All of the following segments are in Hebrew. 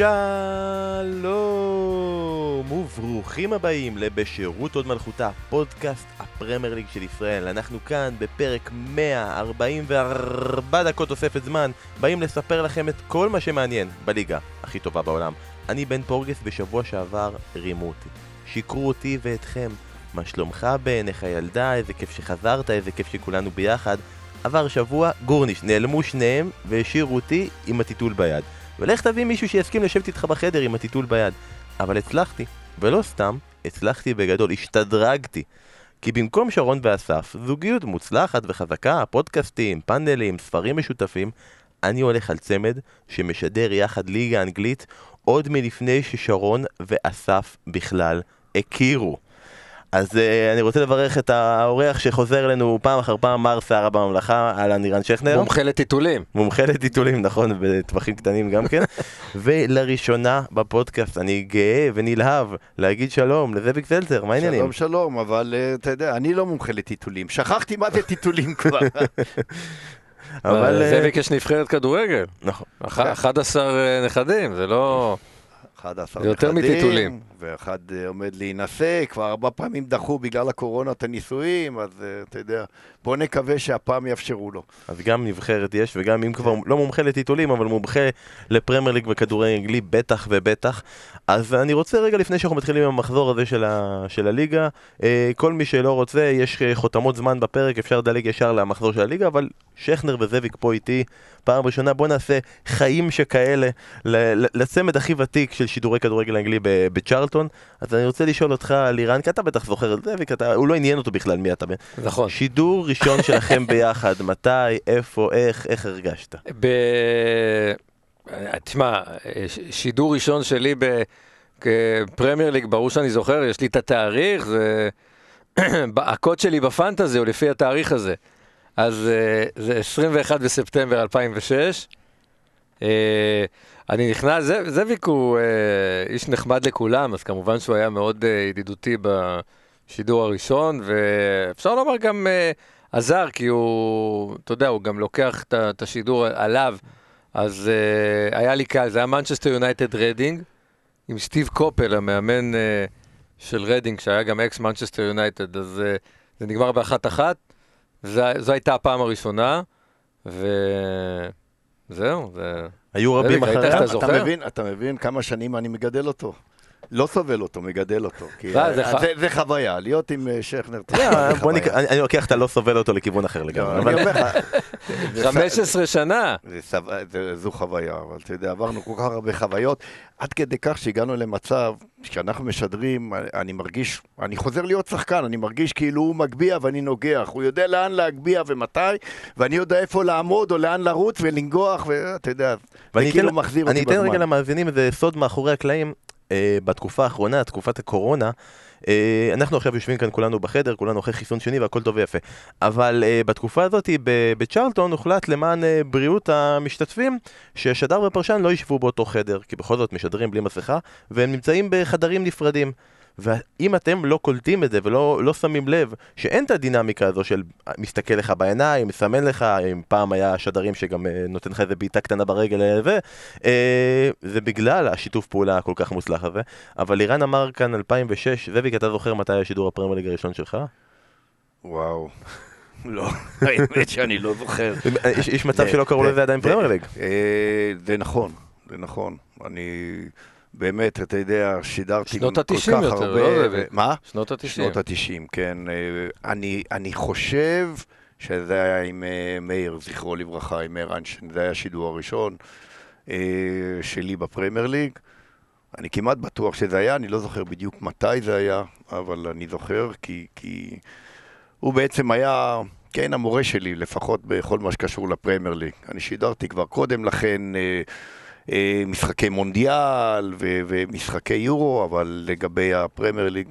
שלום וברוכים הבאים לבשירות עוד מלכותה, פודקאסט הפרמייר ליג של ישראל. אנחנו כאן בפרק 144 דקות תוספת זמן, באים לספר לכם את כל מה שמעניין בליגה הכי טובה בעולם. אני בן פורגס, בשבוע שעבר רימו אותי. שיקרו אותי ואתכם. מה שלומך בן? איך הילדה? איזה כיף שחזרת, איזה כיף שכולנו ביחד. עבר שבוע, גורניש, נעלמו שניהם והשאירו אותי עם הטיטול ביד. ולך תביא מישהו שיסכים לשבת איתך בחדר עם הטיטול ביד. אבל הצלחתי, ולא סתם, הצלחתי בגדול, השתדרגתי. כי במקום שרון ואסף, זוגיות מוצלחת וחזקה, פודקאסטים, פאנלים, ספרים משותפים, אני הולך על צמד שמשדר יחד ליגה אנגלית עוד מלפני ששרון ואסף בכלל הכירו. אז uh, אני רוצה לברך את האורח שחוזר אלינו פעם אחר פעם, מר שערה בממלכה, אהלן נירן שכנר. מומחה לטיטולים. מומחה לטיטולים, נכון, בטווחים קטנים גם כן. ולראשונה בפודקאסט אני גאה ונלהב להגיד שלום לזאביק זלצר, מה העניינים? שלום שלום, אבל uh, אתה יודע, אני לא מומחה לטיטולים, שכחתי מה זה טיטולים כבר. אבל אה, זאביק יש נבחרת כדורגל. נכון. 11 נכדים, זה לא... 11 זה יותר מטיטולים. ואחד אה, עומד להינשא, כבר ארבע פעמים דחו בגלל הקורונה את הנישואים, אז אה, אתה יודע, בוא נקווה שהפעם יאפשרו לו. אז גם נבחרת יש, וגם אם כבר לא מומחה לטיטולים, אבל מומחה לפרמייר ליג וכדורי אנגלי, בטח ובטח. אז אני רוצה רגע לפני שאנחנו מתחילים עם המחזור הזה של, ה, של הליגה, אה, כל מי שלא רוצה, יש חותמות זמן בפרק, אפשר לדלג ישר למחזור של הליגה, אבל שכנר וזאביק פה איתי, פעם ראשונה, בוא נעשה חיים שכאלה לצמד הכי ותיק של שידורי כדורגל אנגלי בצ'רלטון. אז אני רוצה לשאול אותך, לירן, כי אתה בטח זוכר את זה, הוא לא עניין אותו בכלל מי אתה. נכון. שידור ראשון שלכם ביחד, מתי, איפה, איך, איך הרגשת? ב... תשמע, שידור ראשון שלי בפרמייר ליג, ברור שאני זוכר, יש לי את התאריך, זה... הקוד שלי בפנטזי הוא לפי התאריך הזה. אז אה, זה 21 בספטמבר 2006. אה, אני נכנס, זאביק הוא אה, איש נחמד לכולם, אז כמובן שהוא היה מאוד ידידותי בשידור הראשון, ואפשר לומר גם עזר, כי הוא, אתה יודע, הוא גם לוקח את השידור עליו, אז היה לי קל, זה היה מנצ'סטר יונייטד רדינג, עם סטיב קופל, המאמן של רדינג, שהיה גם אקס מנצ'סטר יונייטד, אז זה נגמר באחת אחת. זו הייתה הפעם הראשונה, וזהו, זה... היו רבים אחריה. אתה מבין, אתה מבין כמה שנים אני מגדל אותו? לא סובל אותו, מגדל אותו. לא, זה חוויה, להיות עם אה, שכנר. אני לוקח את הלא סובל אותו לכיוון אחר לגמרי. 15 שנה. זו חוויה, אבל אתה יודע, עברנו כל כך הרבה חוויות, עד כדי כך שהגענו למצב, כשאנחנו משדרים, אני מרגיש, אני חוזר להיות שחקן, אני מרגיש כאילו הוא מגביה ואני נוגח, הוא יודע לאן להגביה ומתי, ואני יודע איפה לעמוד או לאן לרוץ ולנגוח, ואתה יודע, זה כאילו מחזיר אותי בזמן. אני אתן רגע למאזינים איזה סוד מאחורי הקלעים. אה, בתקופה האחרונה, תקופת הקורונה, אה, אנחנו עכשיו יושבים כאן כולנו בחדר, כולנו אחרי חיסון שני והכל טוב ויפה. אבל uh, בתקופה הזאת בצ'רלטון הוחלט למען בריאות המשתתפים שהשדר והפרשן לא ישבו באותו חדר, כי בכל זאת משדרים בלי מסכה, והם נמצאים בחדרים נפרדים. ואם אתם לא קולטים את זה ולא לא שמים לב שאין את הדינמיקה הזו של מסתכל לך בעיניים, מסמן לך, אם פעם היה שדרים שגם אה, נותן לך איזה בעיטה קטנה ברגל אה, ו... אה, זה בגלל השיתוף פעולה הכל כך מוצלח הזה. אבל לירן אמר כאן 2006, זאביק, אתה זוכר מתי השידור הפרמייר ליג הראשון שלך? וואו. לא, האמת שאני לא זוכר. יש מצב שלא קראו לזה עדיין פרמייר ליג. זה נכון, זה נכון. אני... באמת, אתה יודע, שידרתי כל כך הרבה... שנות ה-90 יותר, לא זה... מה? שנות ה-90. שנות ה-90, כן. אה, אני, אני חושב שזה היה עם אה, מאיר, זכרו לברכה, עם מאיר איינשטיין, זה היה השידור הראשון אה, שלי בפרמייר ליג. אני כמעט בטוח שזה היה, אני לא זוכר בדיוק מתי זה היה, אבל אני זוכר כי, כי הוא בעצם היה, כן, המורה שלי, לפחות בכל מה שקשור לפרמייר ליג. אני שידרתי כבר קודם לכן... אה, משחקי מונדיאל ו- ומשחקי יורו, אבל לגבי הפרמייר ליג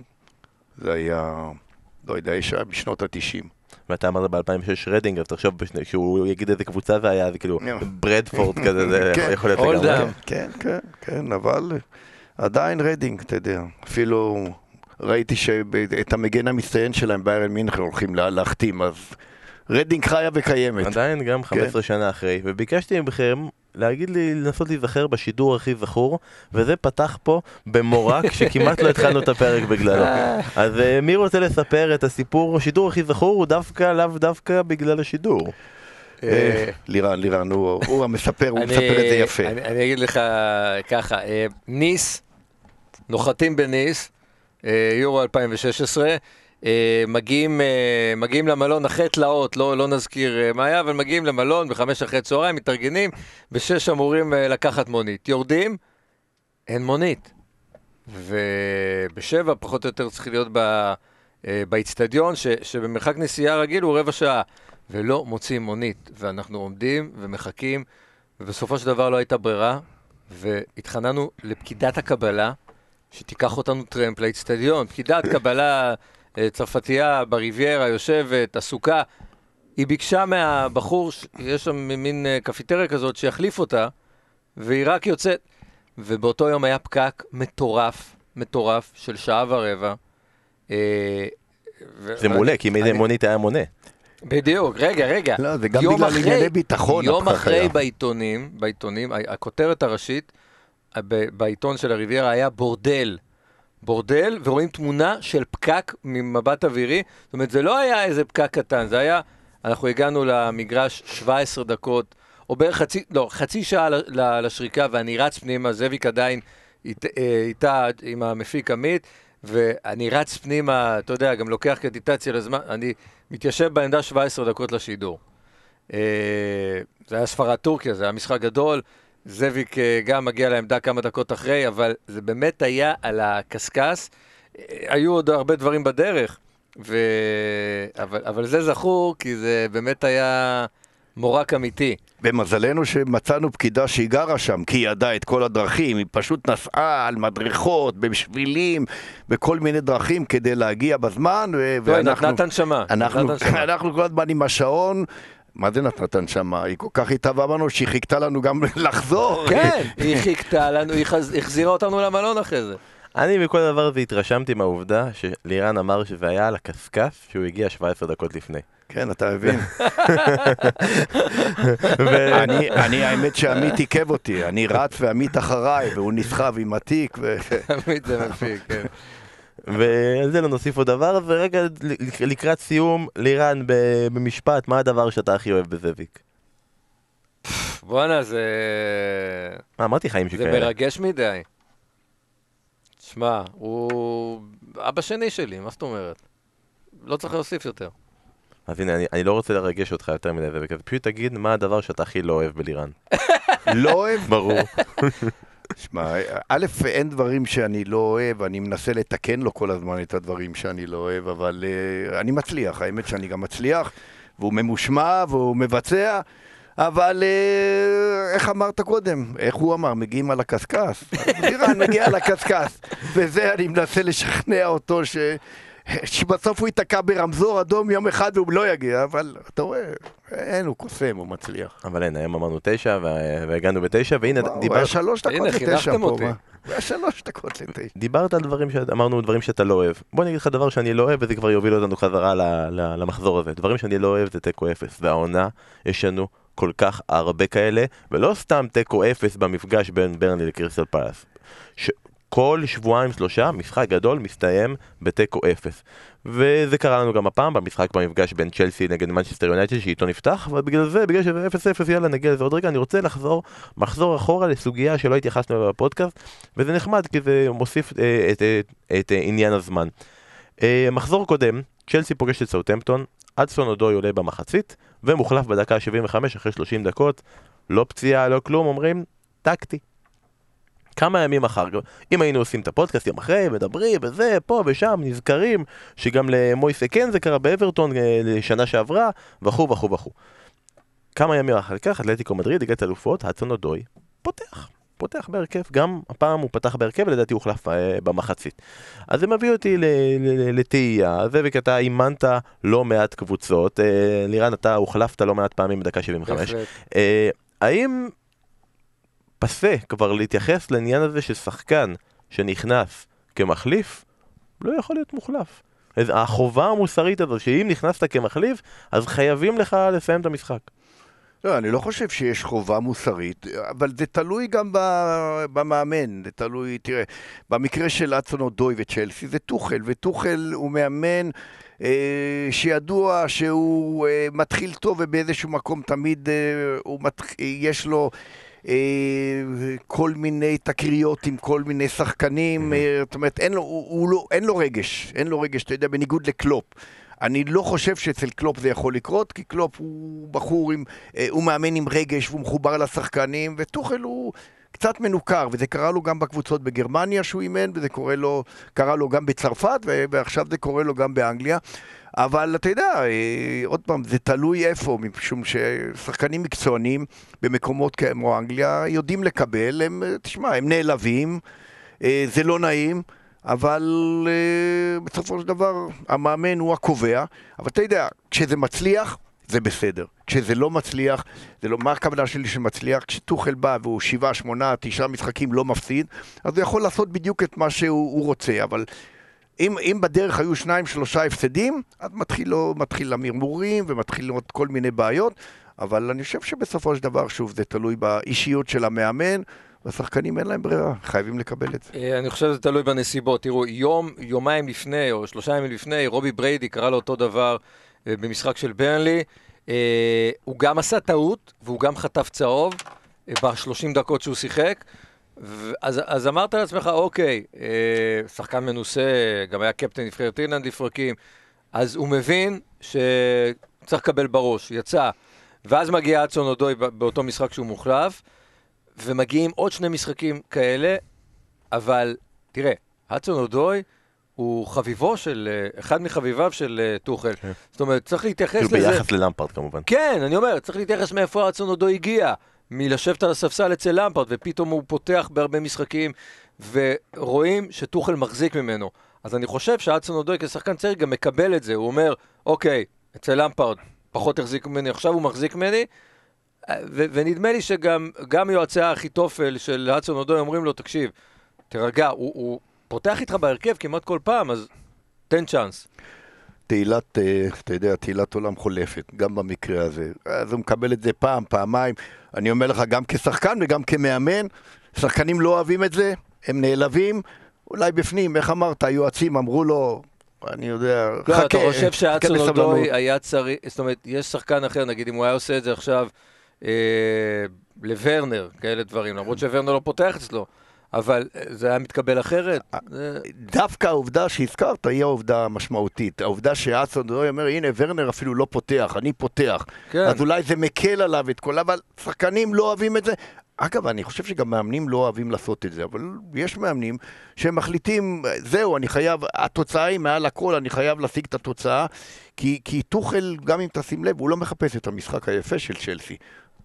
זה היה, לא יודע, יש היה בשנות התשעים. ואתה אמרת ב-2006 רדינג, אז תחשוב כשהוא יגיד איזה קבוצה זה היה, זה כאילו ברדפורד כזה, זה כן. יכול להיות לגמרי. כן, כן, כן, אבל... עדיין רדינג, אתה יודע. אפילו ראיתי שאת המגן המצטיין שלהם, ביירן מינכן, הולכים לה- להחתים, אז רדינג חיה וקיימת. עדיין גם 15 שנה אחרי, וביקשתי מכם להגיד לי, לנסות להיזכר בשידור הכי זכור, וזה פתח פה במורק שכמעט לא התחלנו את הפרק בגללו. אז אה, מי רוצה לספר את הסיפור, השידור הכי זכור הוא דווקא, לאו דווקא בגלל השידור. אה, לירן, לירן, הוא המספר, הוא מספר את זה יפה. אני, אגיד לך ככה, אה, ניס, נוחתים בניס, אה, יורו 2016, אה, מגיעים, אה, מגיעים למלון אחרי תלאות, לא, לא נזכיר אה, מה היה, אבל מגיעים למלון בחמש אחרי צהריים, מתארגנים, בשש אמורים אה, לקחת מונית. יורדים, אין מונית. ובשבע פחות או יותר צריך להיות אה, באיצטדיון, שבמרחק נסיעה רגיל הוא רבע שעה, ולא מוצאים מונית. ואנחנו עומדים ומחכים, ובסופו של דבר לא הייתה ברירה, והתחננו לפקידת הקבלה, שתיקח אותנו טרמפ לאיצטדיון. פקידת קבלה אה, צרפתייה בריביירה, יושבת, עסוקה. היא ביקשה מהבחור, יש שם מין אה, קפיטריה כזאת, שיחליף אותה, והיא רק יוצאת. ובאותו יום היה פקק מטורף, מטורף, של שעה ורבע. אה, ו- זה מעולה, כי אני- מונית היה מונה. בדיוק, רגע, רגע. לא, זה גם יום בגלל אחרי- ענייני ביטחון יום אחרי היה. בעיתונים, בעיתונים, הכותרת הראשית בעיתון של הריביירה היה בורדל. בורדל, ורואים תמונה של פקק ממבט אווירי. זאת אומרת, זה לא היה איזה פקק קטן, זה היה, אנחנו הגענו למגרש 17 דקות, או בערך חצי, לא, חצי שעה לשריקה, ואני רץ פנימה, זאביק עדיין אית- אה, איתה עם המפיק עמית, ואני רץ פנימה, אתה יודע, גם לוקח קרדיטציה לזמן, אני מתיישב בעמדה 17 דקות לשידור. אה, זה היה ספרד טורקיה, זה היה משחק גדול. זאביק אה, גם מגיע לעמדה כמה דקות אחרי, אבל זה באמת היה על הקשקש. אה, היו עוד הרבה דברים בדרך, ו... אבל, אבל זה זכור, כי זה באמת היה מורק אמיתי. במזלנו שמצאנו פקידה שהיא גרה שם, כי היא ידעה את כל הדרכים, היא פשוט נסעה על מדרכות, בשבילים, בכל מיני דרכים כדי להגיע בזמן, ו- היא ואנחנו... נתנה את הנשמה. אנחנו. אנחנו כל הזמן עם השעון, מה זה את הנשמה? היא כל כך התאהבה בנו שהיא חיכתה לנו גם לחזור. כן, היא חיכתה לנו, היא חז... החזירה אותנו למלון אחרי זה. אני מכל הדבר הזה התרשמתי מהעובדה שלירן אמר שזה היה על הקשקש שהוא הגיע 17 דקות לפני. כן, אתה מבין. אני, האמת שעמית עיכב אותי, אני רץ ועמית אחריי, והוא נסחב עם התיק. תמיד זה מפיק, כן. ועל זה לא נוסיף עוד דבר, ורגע לק- לקראת סיום, לירן, במשפט, מה הדבר שאתה הכי אוהב בזאביק? בואנה, זה... מה, אמרתי חיים זה שכאלה. מרגש מדי. שמע, הוא אבא שני שלי, מה זאת אומרת? לא צריך להוסיף יותר. אז הנה, אני, אני לא רוצה לרגש אותך יותר מדי פשוט תגיד מה הדבר שאתה הכי לא אוהב בלירן. לא אוהב ברור. שמע, א', אין דברים שאני לא אוהב, אני מנסה לתקן לו כל הזמן את הדברים שאני לא אוהב, אבל uh, אני מצליח, האמת שאני גם מצליח, והוא ממושמע והוא מבצע, אבל uh, איך אמרת קודם? איך הוא אמר? מגיעים על הקשקש. לירן מגיע על הקשקש, וזה אני מנסה לשכנע אותו ש... שבסוף הוא ייתקע ברמזור אדום יום אחד והוא לא יגיע, אבל אתה רואה, אין, הוא קוסם, הוא מצליח. אבל הנה, היום אמרנו תשע, וה- והגענו בתשע, והנה, וואו, הוא דיברת, היה שלוש דקות לתשע פה. מה? הוא היה שלוש דקות לתשע. דיברת על דברים שאמרנו, דברים שאתה לא אוהב. בוא אני אגיד לך דבר שאני לא אוהב, וזה כבר יוביל אותנו חזרה למחזור הזה. דברים שאני לא אוהב זה תיקו אפס, והעונה, יש לנו כל כך הרבה כאלה, ולא סתם תיקו אפס במפגש בין ברני לקריסטל פלאס. כל שבועיים שלושה משחק גדול מסתיים בתיקו אפס. וזה קרה לנו גם הפעם במשחק במפגש בין צ'לסי נגד מנצ'סטר יונייטד שאיתו נפתח, אבל בגלל זה, בגלל שזה אפס אפס, יאללה נגיע לזה עוד רגע, אני רוצה לחזור, מחזור אחורה לסוגיה שלא התייחסנו אליה בפודקאסט, וזה נחמד כי זה מוסיף אה, את, את, את אה, עניין הזמן. אה, מחזור קודם, צ'לסי פוגשת את סאוטמפטון, אדסון אודוי עולה במחצית, ומוחלף בדקה ה-75 אחרי 30 דקות, לא פציעה, לא כלום, אומרים, טקטי. כמה ימים אחר, אם היינו עושים את הפודקאסט יום אחרי, מדברים וזה, פה ושם, נזכרים שגם למויסה כן זה קרה באברטון אה, לשנה שעברה, וכו' וכו' וכו'. כמה ימים אחר כך, אתלטיקו מדריד, ליגת אלופות, האצון אודוי, פותח. פותח בהרכב, גם הפעם הוא פתח בהרכב ולדעתי הוא הוחלף אה, במחצית. אז זה מביא אותי לתהייה, זאביק אתה אימנת לא מעט קבוצות, אה, לירן אתה הוחלפת לא מעט פעמים בדקה 75. בהחלט. אה, האם פסה כבר להתייחס לעניין הזה ששחקן שנכנס כמחליף, לא יכול להיות מוחלף. אז החובה המוסרית הזו, שאם נכנסת כמחליף, אז חייבים לך לסיים את המשחק. לא, אני לא חושב שיש חובה מוסרית, אבל זה תלוי גם במאמן, זה תלוי, תראה, במקרה של אצון אודוי וצ'לסי זה טוחל, וטוחל הוא מאמן אה, שידוע שהוא אה, מתחיל טוב ובאיזשהו מקום תמיד אה, הוא מתח... יש לו... אה, כל מיני תקריות עם כל מיני שחקנים, אה, זאת אומרת, אין לו, הוא, הוא לא, אין לו רגש, אין לו רגש, אתה יודע, בניגוד לקלופ. אני לא חושב שאצל קלופ זה יכול לקרות, כי קלופ הוא בחור עם, אה, הוא מאמן עם רגש והוא מחובר לשחקנים, וטוחל הוא קצת מנוכר, וזה קרה לו גם בקבוצות בגרמניה שהוא אימן, וזה קורה לו, קרה לו גם בצרפת, ועכשיו זה קורה לו גם באנגליה. אבל אתה יודע, אה, עוד פעם, זה תלוי איפה, משום ששחקנים מקצוענים במקומות כמו אנגליה יודעים לקבל, הם, תשמע, הם נעלבים, אה, זה לא נעים. אבל uh, בסופו של דבר המאמן הוא הקובע, אבל אתה יודע, כשזה מצליח, זה בסדר. כשזה לא מצליח, זה לא, מה הכוונה שלי שמצליח? כשטוחל בא והוא שבעה, שמונה, תשעה משחקים לא מפסיד, אז הוא יכול לעשות בדיוק את מה שהוא רוצה, אבל אם, אם בדרך היו שניים, שלושה הפסדים, אז מתחיל, מתחיל המרמורים ומתחילות כל מיני בעיות, אבל אני חושב שבסופו של דבר, שוב, זה תלוי באישיות של המאמן. והשחקנים אין להם ברירה, חייבים לקבל את זה. אה, אני חושב שזה תלוי בנסיבות. תראו, יום, יומיים לפני, או שלושה ימים לפני, רובי בריידי קרא לו אותו דבר אה, במשחק של ברנלי. אה, הוא גם עשה טעות, והוא גם חטף צהוב ב-30 דקות שהוא שיחק. אז, אז אמרת לעצמך, אוקיי, שחקן מנוסה, גם היה קפטן נבחרת אילנד לפרקים, אז הוא מבין שצריך לקבל בראש, יצא. ואז מגיע אצון אודוי באותו משחק שהוא מוחלף. ומגיעים עוד שני משחקים כאלה, אבל תראה, האצון אודוי הוא חביבו של, אה, אחד מחביביו של אה, טוחל. כן. זאת אומרת, צריך להתייחס כאילו לזה... כאילו ביחס ללמפרד כמובן. כן, אני אומר, צריך להתייחס מאיפה האצון אודוי הגיע. מלשבת על הספסל אצל למפרד, ופתאום הוא פותח בהרבה משחקים, ורואים שטוחל מחזיק ממנו. אז אני חושב שאצון אודוי כשחקן צעיר גם מקבל את זה, הוא אומר, אוקיי, אצל למפרד פחות החזיק ממני, עכשיו הוא מחזיק ממני, ו- ונדמה לי שגם יועצי האחיתופל של האצון אודוי אומרים לו, תקשיב, תירגע, הוא, הוא פותח איתך בהרכב כמעט כל פעם, אז תן צ'אנס. תהילת, אה, אתה יודע, תהילת עולם חולפת, גם במקרה הזה. אז הוא מקבל את זה פעם, פעמיים. אני אומר לך, גם כשחקן וגם כמאמן, שחקנים לא אוהבים את זה, הם נעלבים, אולי בפנים, איך אמרת, היועצים אמרו לו, אני יודע, לא, חכה, אתה חושב שאצון אודוי היה צריך, זאת אומרת, יש שחקן אחר, נגיד, אם הוא היה עושה את זה עכשיו, אה, לוורנר, כאלה דברים, למרות שוורנר לא פותח אצלו. אבל אה, זה היה מתקבל אחרת? אה, דווקא העובדה שהזכרת היא העובדה המשמעותית. העובדה שאסון דוי אומר, הנה, ורנר אפילו לא פותח, אני פותח. כן. אז אולי זה מקל עליו את כל... אבל שחקנים לא אוהבים את זה. אגב, אני חושב שגם מאמנים לא אוהבים לעשות את זה, אבל יש מאמנים שהם מחליטים, זהו, אני חייב, התוצאה היא מעל הכל, אני חייב להשיג את התוצאה, כי, כי טוחל, גם אם תשים לב, הוא לא מחפש את המשחק היפה של צ'לסי.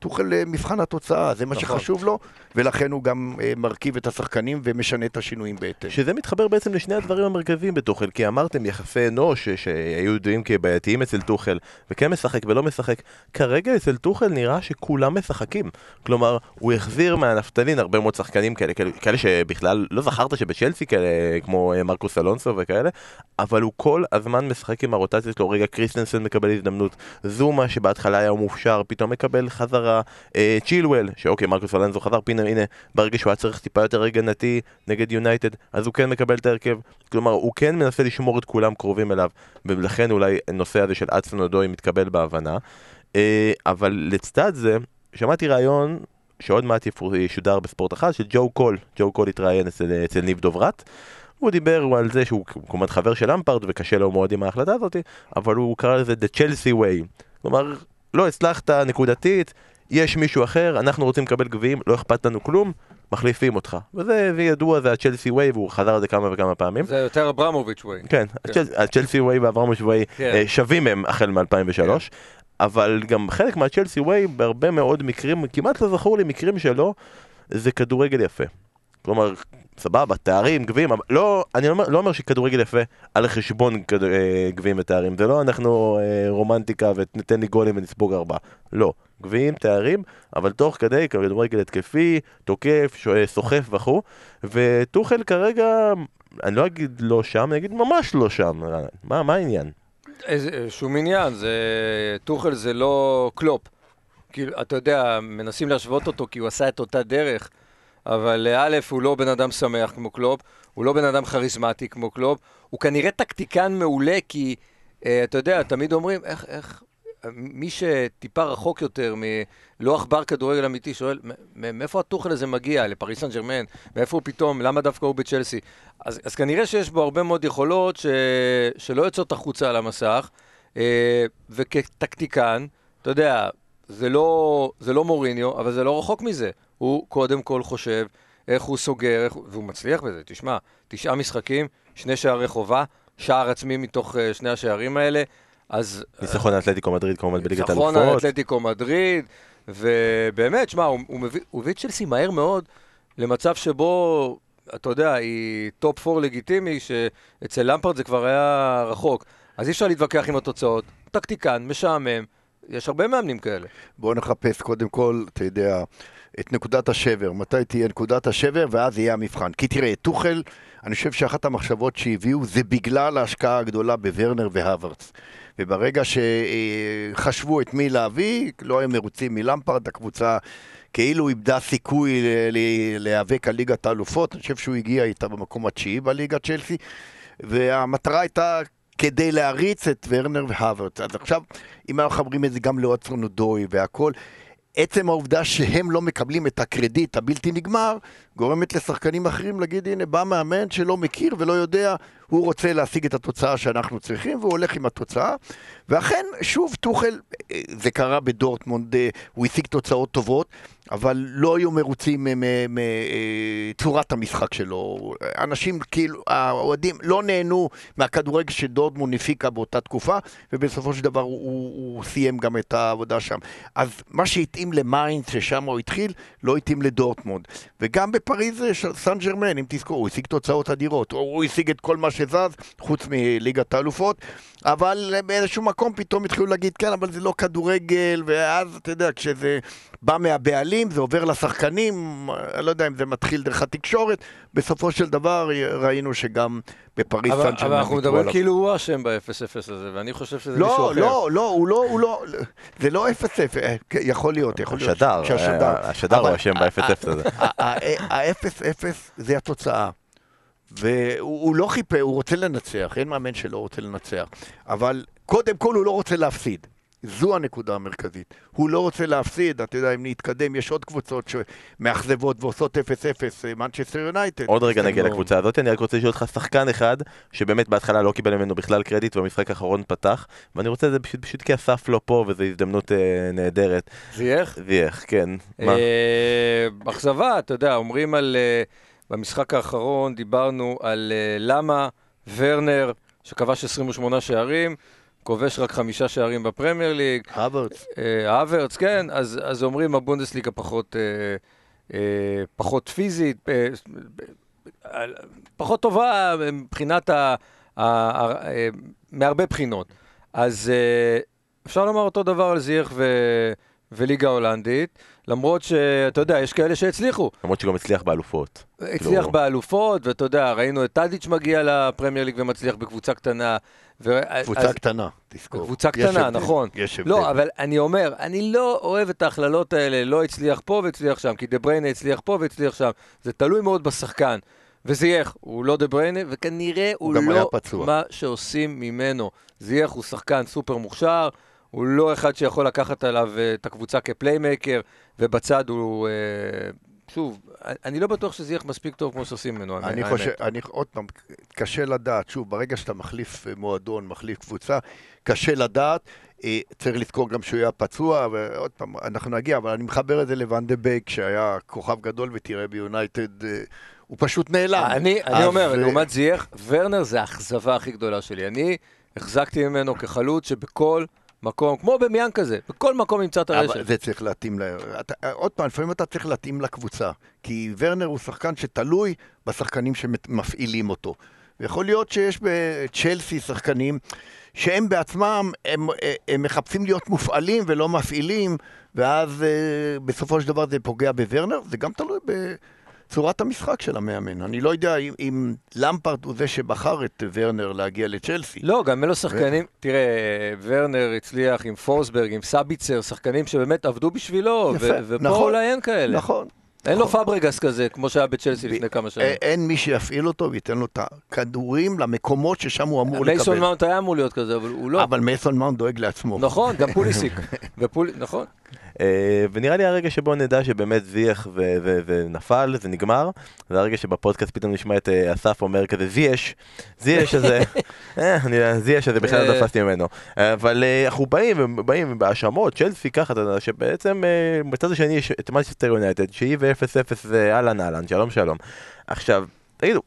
טוחל אה, מבחן התוצאה, זה מה נכון. שחשוב לו, ולכן הוא גם אה, מרכיב את השחקנים ומשנה את השינויים בהתאם. שזה מתחבר בעצם לשני הדברים המרכזיים בטוחל, כי אמרתם יחסי אנוש שהיו ידועים כבעייתיים אצל טוחל, וכן משחק ולא משחק. כרגע אצל טוחל נראה שכולם משחקים. כלומר, הוא החזיר מהנפטלין הרבה מאוד שחקנים כאלה, כאלה, כאלה שבכלל לא זכרת שבצ'לסי כאלה, כמו אה, מרקוס אלונסו וכאלה, אבל הוא כל הזמן משחק עם הרוטציה שלו. רגע קריסטנסון מקבל הזדמנות, זומה שבהתחלה היה מופשר, פתאום מקבל חזרה. אה, צ'ילואל, שאוקיי, מרקוס אלנזו חזר, פינה, הנה, ברגע שהוא היה צריך טיפה יותר הגנתי נגד יונייטד, אז הוא כן מקבל את ההרכב. כלומר, הוא כן מנסה לשמור את כולם קרובים אליו, ולכן אולי הנושא הזה של הדסון אודוי מתקבל בהבנה. אה, אבל לצד זה, שמעתי ריאיון שעוד מעט ישודר בספורט אחד, של ג'ו קול. ג'ו קול התראיין אצל, אצל ניב דוברת. הוא דיבר על זה שהוא כמובן חבר של למפרד וקשה לו מאוד עם ההחלטה הזאת, אבל הוא קרא לזה The Chelsea Way. כלומר, לא הצלחת נקודתית, יש מישהו אחר, אנחנו רוצים לקבל גביעים, לא אכפת לנו כלום, מחליפים אותך. וזה ידוע, זה ה Chelsea Way, והוא חזר על זה כמה וכמה פעמים. זה יותר אברמוביץ' ווי. כן, כן. הצ'לסי ווי והאברמוביץ' ווי כן. אה, שווים הם החל מ-2003. כן. אבל גם חלק מהצ'לסי ווי, בהרבה מאוד מקרים, כמעט לא זכור לי מקרים שלו, זה כדורגל יפה. כלומר, סבבה, תארים, גביעים, אבל לא, אני אומר, לא אומר שכדורגל יפה על חשבון כד... אה, גביעים ותארים, זה לא אנחנו אה, רומנטיקה ותן לי גולים ונספוג ארבעה, לא, גביעים, תארים, אבל תוך כדי כדורגל התקפי, תוקף, סוחף וכו', וטוחל כרגע, אני לא אגיד לא שם, אני אגיד ממש לא שם, מה, מה העניין? שום עניין, זה... טוחל זה לא קלופ. כאילו, אתה יודע, מנסים להשוות אותו כי הוא עשה את אותה דרך. אבל אה, א', הוא לא בן אדם שמח כמו קלופ, הוא לא בן אדם כריזמטי כמו קלופ, הוא כנראה טקטיקן מעולה, כי אה, אתה יודע, תמיד אומרים, איך, איך, מי שטיפה רחוק יותר ולא עכבר כדורגל אמיתי שואל, מאיפה הטוחל הזה מגיע? לפריס סן ג'רמן? מאיפה הוא פתאום? למה דווקא הוא בצ'לסי? אז, אז כנראה שיש בו הרבה מאוד יכולות ש, שלא יוצאות החוצה על המסך, אה, וכטקטיקן, אתה יודע, זה לא, זה לא מוריניו, אבל זה לא רחוק מזה. הוא קודם כל חושב איך הוא סוגר, איך, והוא מצליח בזה. תשמע, תשעה משחקים, שני שערי חובה, שער עצמי מתוך uh, שני השערים האלה, אז... ניצחון uh, אתלטיקו מדריד כמובן בליגת אלופות. ניצחון אתלטיקו מדריד, ובאמת, שמע, הוא, הוא מביא, הוא את צ'לסי מהר מאוד למצב שבו, אתה יודע, היא top 4 לגיטימי, שאצל למפרד זה כבר היה רחוק. אז אי אפשר להתווכח עם התוצאות. טקטיקן, משעמם, יש הרבה מאמנים כאלה. בואו נחפש קודם כל, אתה יודע, את נקודת השבר, מתי תהיה נקודת השבר, ואז יהיה המבחן. כי תראה, טוחל, אני חושב שאחת המחשבות שהביאו זה בגלל ההשקעה הגדולה בוורנר והאברץ. וברגע שחשבו את מי להביא, לא היו מרוצים מלמפרד, הקבוצה כאילו איבדה סיכוי להיאבק על ליגת האלופות, אני חושב שהוא הגיע איתה במקום התשיעי בליגת צ'לסי, והמטרה הייתה כדי להריץ את ורנר והוורץ. אז עכשיו, אם אנחנו מחברים את זה גם לאוצרנו דוי והכל, עצם העובדה שהם לא מקבלים את הקרדיט הבלתי נגמר, גורמת לשחקנים אחרים להגיד, הנה, בא מאמן שלא מכיר ולא יודע, הוא רוצה להשיג את התוצאה שאנחנו צריכים, והוא הולך עם התוצאה. ואכן, שוב, טוחל, אה, זה קרה בדורטמונד, אה, הוא השיג תוצאות טובות, אבל לא היו מרוצים מצורת אה, המשחק שלו. אנשים, כאילו, האוהדים לא נהנו מהכדורגל שדורטמונד הפיקה באותה תקופה, ובסופו של דבר הוא, הוא, הוא סיים גם את העבודה שם. אז מה שהתאים למיינץ, ששם הוא התחיל, לא התאים לדורטמונד. וגם בפריז סן ג'רמן, אם תזכור, הוא השיג תוצאות אדירות, הוא השיג את כל מה שזז, חוץ מליגת האלופות, אבל באיזשהו מקום פתאום התחילו להגיד, כן, אבל זה לא כדורגל, ואז, אתה יודע, כשזה בא מהבעלים, זה עובר לשחקנים, אני לא יודע אם זה מתחיל דרך התקשורת, בסופו של דבר ראינו שגם בפריס סן ג'רמן... אבל אנחנו מדברים כאילו הוא אשם ב-0-0 הזה, ואני חושב שזה לא, מישהו אחר. לא, לא, הוא לא, הוא לא, זה לא 0-0, כן, יכול להיות, יכול להיות. השדר, השדר הוא אשם ב-0-0 הזה. ה-0-0 זה התוצאה. והוא לא חיפה, הוא רוצה לנצח, אין מאמן שלא רוצה לנצח. אבל קודם כל הוא לא רוצה להפסיד. זו הנקודה המרכזית. הוא לא רוצה להפסיד, אתה יודע, אם נתקדם, יש עוד קבוצות שמאכזבות ועושות 0-0, מנצ'סטר יונייטד. עוד רגע נגיע לא... לקבוצה הזאת, אני רק רוצה לשאול אותך שחקן אחד, שבאמת בהתחלה לא קיבל ממנו בכלל קרדיט, ובמשחק האחרון פתח, ואני רוצה את זה פשוט, פשוט כי אסף לא פה, וזו הזדמנות אה, נהדרת. זייח? זייח, כן. אה, אכזבה, אתה יודע, אומרים על... אה, במשחק האחרון דיברנו על uh, למה ורנר, שכבש 28 שערים, כובש רק חמישה שערים בפרמייר ליג. הוורץ. הוורץ, כן, אז, אז אומרים הבונדסליגה פחות, uh, uh, פחות פיזית, uh, פחות טובה מבחינת ה... ה, ה, מהרבה בחינות. אז uh, אפשר לומר אותו דבר על זייח ו... וליגה הולנדית, למרות שאתה יודע, יש כאלה שהצליחו. למרות שגם הצליח באלופות. הצליח לא... באלופות, ואתה יודע, ראינו את טאדיץ' מגיע לפרמייר ליג ומצליח בקבוצה קטנה. ו... קבוצה אז... קטנה, תזכור. קבוצה קטנה, הבדל, נכון. יש הבדל. לא, אבל אני אומר, אני לא אוהב את ההכללות האלה, לא הצליח פה והצליח שם, כי דה בריינה הצליח פה והצליח שם. זה תלוי מאוד בשחקן. וזייח, הוא לא דה בריינה, וכנראה הוא, הוא לא מה שעושים ממנו. זייח הוא שחקן סופר מוכשר, הוא לא אחד שיכול לקחת עליו אה, את הקבוצה כ playmaker, ובצד הוא... אה, שוב, אני לא בטוח שזה יהיה מספיק טוב כמו שעושים ממנו, האמת. אני חושב, אני, עוד פעם, קשה לדעת, שוב, ברגע שאתה מחליף אה, מועדון, מחליף קבוצה, קשה לדעת, צריך לזכור גם שהוא היה פצוע, ועוד פעם, אנחנו נגיע, אבל אני מחבר את זה לוואן דה בייק, שהיה כוכב גדול ותראה ביונייטד, הוא פשוט נעלם. אני, אני אומר, לעומת זייח, ורנר זה האכזבה הכי גדולה שלי. אני החזקתי ממנו כחלוץ שבכל... מקום, כמו במיאן כזה, בכל מקום ימצא את הרשת. אבל זה צריך להתאים, ל... אתה, עוד פעם, לפעמים אתה צריך להתאים לקבוצה. כי ורנר הוא שחקן שתלוי בשחקנים שמפעילים אותו. ויכול להיות שיש בצ'לסי שחקנים שהם בעצמם, הם, הם מחפשים להיות מופעלים ולא מפעילים, ואז אה, בסופו של דבר זה פוגע בוורנר, זה גם תלוי בצורת המשחק של המאמן. אני לא יודע אם, אם למפרד הוא זה שבחר את ורנר להגיע לצ'לסי. לא, גם אלו שחקנים, ו... תראה, ורנר הצליח עם פורסברג, עם סביצר, שחקנים שבאמת עבדו בשבילו, יפה, ו- ופה נכון, אולי אין כאלה. נכון. אין לו פאברגס כזה, כמו שהיה בצ'לסי לפני כמה שנים. אין מי שיפעיל אותו וייתן לו את הכדורים למקומות ששם הוא אמור לקבל. מייסון מאונט היה אמור להיות כזה, אבל הוא לא. אבל מייסון מאונט דואג לעצמו. נכון, גם פוליסיק. נכון. אה, ונראה לי הרגע שבו נדע שבאמת זייח ונפל, זה נגמר. זה הרגע שבפודקאסט פתאום נשמע את אה, אסף אומר כזה זייש, זייש הזה, אה, זייש הזה בכלל לא תפסתי ממנו. אבל אנחנו באים ובאים בהאשמות, צ'לסי ככה, שבעצם בצד השני יש את מנצ'סטר יונייטד, שהיא ו-0-0 זה אהלן אהלן, שלום שלום. עכשיו, תגידו,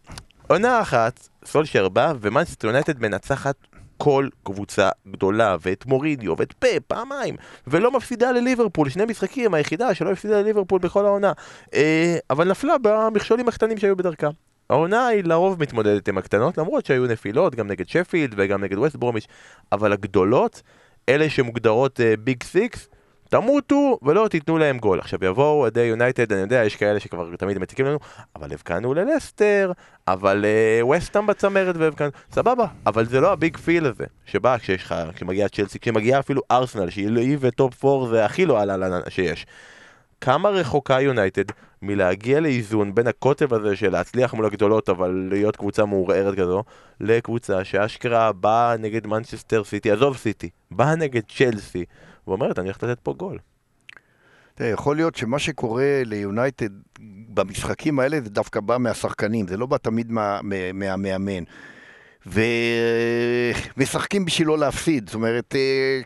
עונה אחת, סולשר בא ומנצ'סטר יונייטד מנצחת כל קבוצה גדולה, ואת מוריניו, ואת פה, פעמיים, ולא מפסידה לליברפול, שני משחקים, היחידה שלא הפסידה לליברפול בכל העונה, אה, אבל נפלה במכשולים הקטנים שהיו בדרכה. העונה היא לרוב מתמודדת עם הקטנות, למרות שהיו נפילות, גם נגד שפילד וגם נגד ווסט ברומיץ', אבל הגדולות, אלה שמוגדרות big uh, six, תמותו ולא תיתנו להם גול. עכשיו יבואו אוהדי יונייטד, אני יודע, יש כאלה שכבר תמיד מציקים לנו, אבל הבקענו ללסטר, אבל uh, בצמרת והבקענו, סבבה, אבל זה לא הביג פיל הזה, שבא כשיש לך, כשמגיע צ'לסי, כשמגיע אפילו ארסנל, שהיא לא היא וטופ 4 זה הכי לא עלה שיש. כמה רחוקה יונייטד מלהגיע לאיזון בין הקוטב הזה של להצליח מול הגדולות אבל להיות קבוצה מעורערת כזו לקבוצה שאשכרה באה נגד מנצ'סטר סיטי, עזוב סיטי, באה נגד צ'לסי ואומרת, אני הולך לתת פה גול. תראה, יכול להיות שמה שקורה ליונייטד במשחקים האלה זה דווקא בא מהשחקנים, זה לא בא תמיד מהמאמן. מה, ומשחקים בשביל לא להפסיד. זאת אומרת, אה,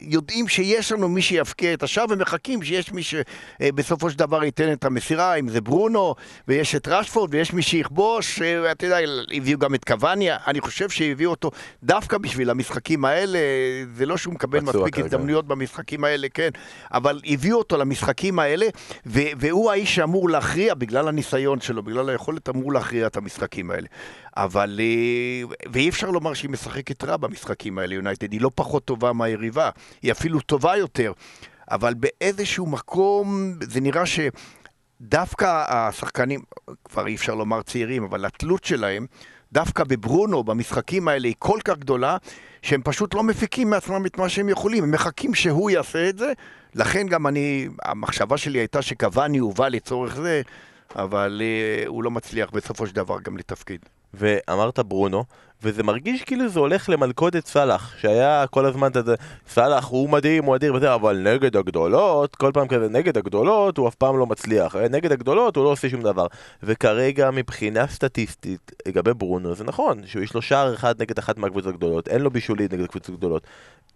יודעים שיש לנו מי שיפקיע את השער ומחכים שיש מי שבסופו של דבר ייתן את המסירה, אם זה ברונו, ויש את רשפורד, ויש מי שיכבוש, אה, אתה יודע, הביאו גם את קווניה, אני חושב שהביאו אותו דווקא בשביל המשחקים האלה, זה לא שהוא מקבל מספיק הזדמנויות במשחקים האלה, כן, אבל הביאו אותו למשחקים האלה, והוא האיש שאמור להכריע בגלל הניסיון שלו, בגלל היכולת אמור להכריע את המשחקים האלה. אבל... אה, ואי אפשר לומר שהיא משחקת רע במשחקים האלה, יונייטד. היא לא פחות טובה מהיריבה, היא אפילו טובה יותר. אבל באיזשהו מקום זה נראה שדווקא השחקנים, כבר אי אפשר לומר צעירים, אבל התלות שלהם, דווקא בברונו, במשחקים האלה, היא כל כך גדולה, שהם פשוט לא מפיקים מעצמם את מה שהם יכולים, הם מחכים שהוא יעשה את זה. לכן גם אני, המחשבה שלי הייתה שקוואני הובא לצורך זה, אבל uh, הוא לא מצליח בסופו של דבר גם לתפקיד. ואמרת ברונו, וזה מרגיש כאילו זה הולך למלכודת סאלח, שהיה כל הזמן סאלח הוא מדהים, הוא אדיר וזה, אבל נגד הגדולות, כל פעם כזה, נגד הגדולות הוא אף פעם לא מצליח, נגד הגדולות הוא לא עושה שום דבר. וכרגע מבחינה סטטיסטית, לגבי ברונו, זה נכון, שהוא יש לו שער אחד נגד אחת מהקבוצות הגדולות, אין לו בישולית נגד קבוצות גדולות.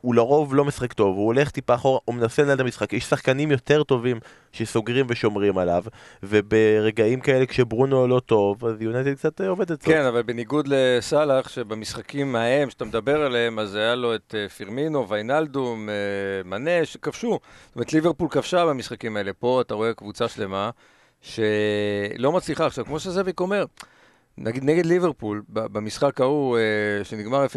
הוא לרוב לא משחק טוב, הוא הולך טיפה אחורה, הוא מנסה לנהל את המשחק, יש שחקנים יותר טובים שסוגרים ושומרים עליו, וברגעים כאלה כשברונו לא טוב, אז יונתן קצת עובד אצלו. כן, אבל בניגוד לסאלח, שבמשחקים ההם שאתה מדבר עליהם, אז היה לו את uh, פירמינו, ויינלדום, uh, מנה, שכבשו. זאת אומרת, ליברפול כבשה במשחקים האלה. פה אתה רואה קבוצה שלמה שלא מצליחה. עכשיו, כמו שזאביק אומר, נגיד נגד ליברפול, במשחק ההוא uh, שנגמר 0-0,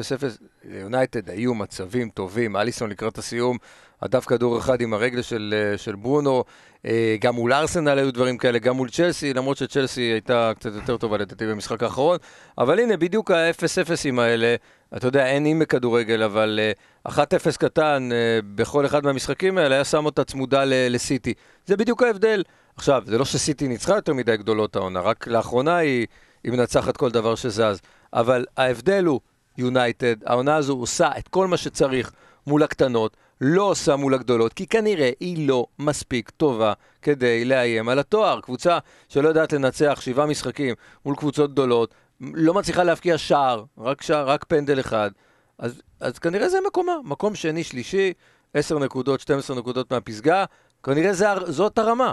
יונייטד היו מצבים טובים, אליסון לקראת הסיום, הדף כדור אחד עם הרגל של, של ברונו, אה, גם מול ארסנל היו דברים כאלה, גם מול צ'לסי, למרות שצ'לסי הייתה קצת יותר טובה לדעתי במשחק האחרון. אבל הנה, בדיוק ה-0-0ים האלה, אתה יודע, אין אם בכדורגל, אבל 1-0 אה, קטן אה, בכל אחד מהמשחקים האלה היה שם אותה צמודה לסיטי. זה בדיוק ההבדל. עכשיו, זה לא שסיטי ניצחה יותר מדי גדולות העונה, רק לאחרונה היא, היא מנצחת כל דבר שזז. אבל ההבדל הוא, יונייטד, העונה הזו עושה את כל מה שצריך מול הקטנות. לא עושה מול הגדולות, כי כנראה היא לא מספיק טובה כדי לאיים על התואר. קבוצה שלא יודעת לנצח שבעה משחקים מול קבוצות גדולות, לא מצליחה להבקיע שער, רק שער, רק פנדל אחד, אז, אז כנראה זה מקומה. מקום שני, שלישי, 10 נקודות, 12 נקודות מהפסגה, כנראה זה, זאת הרמה.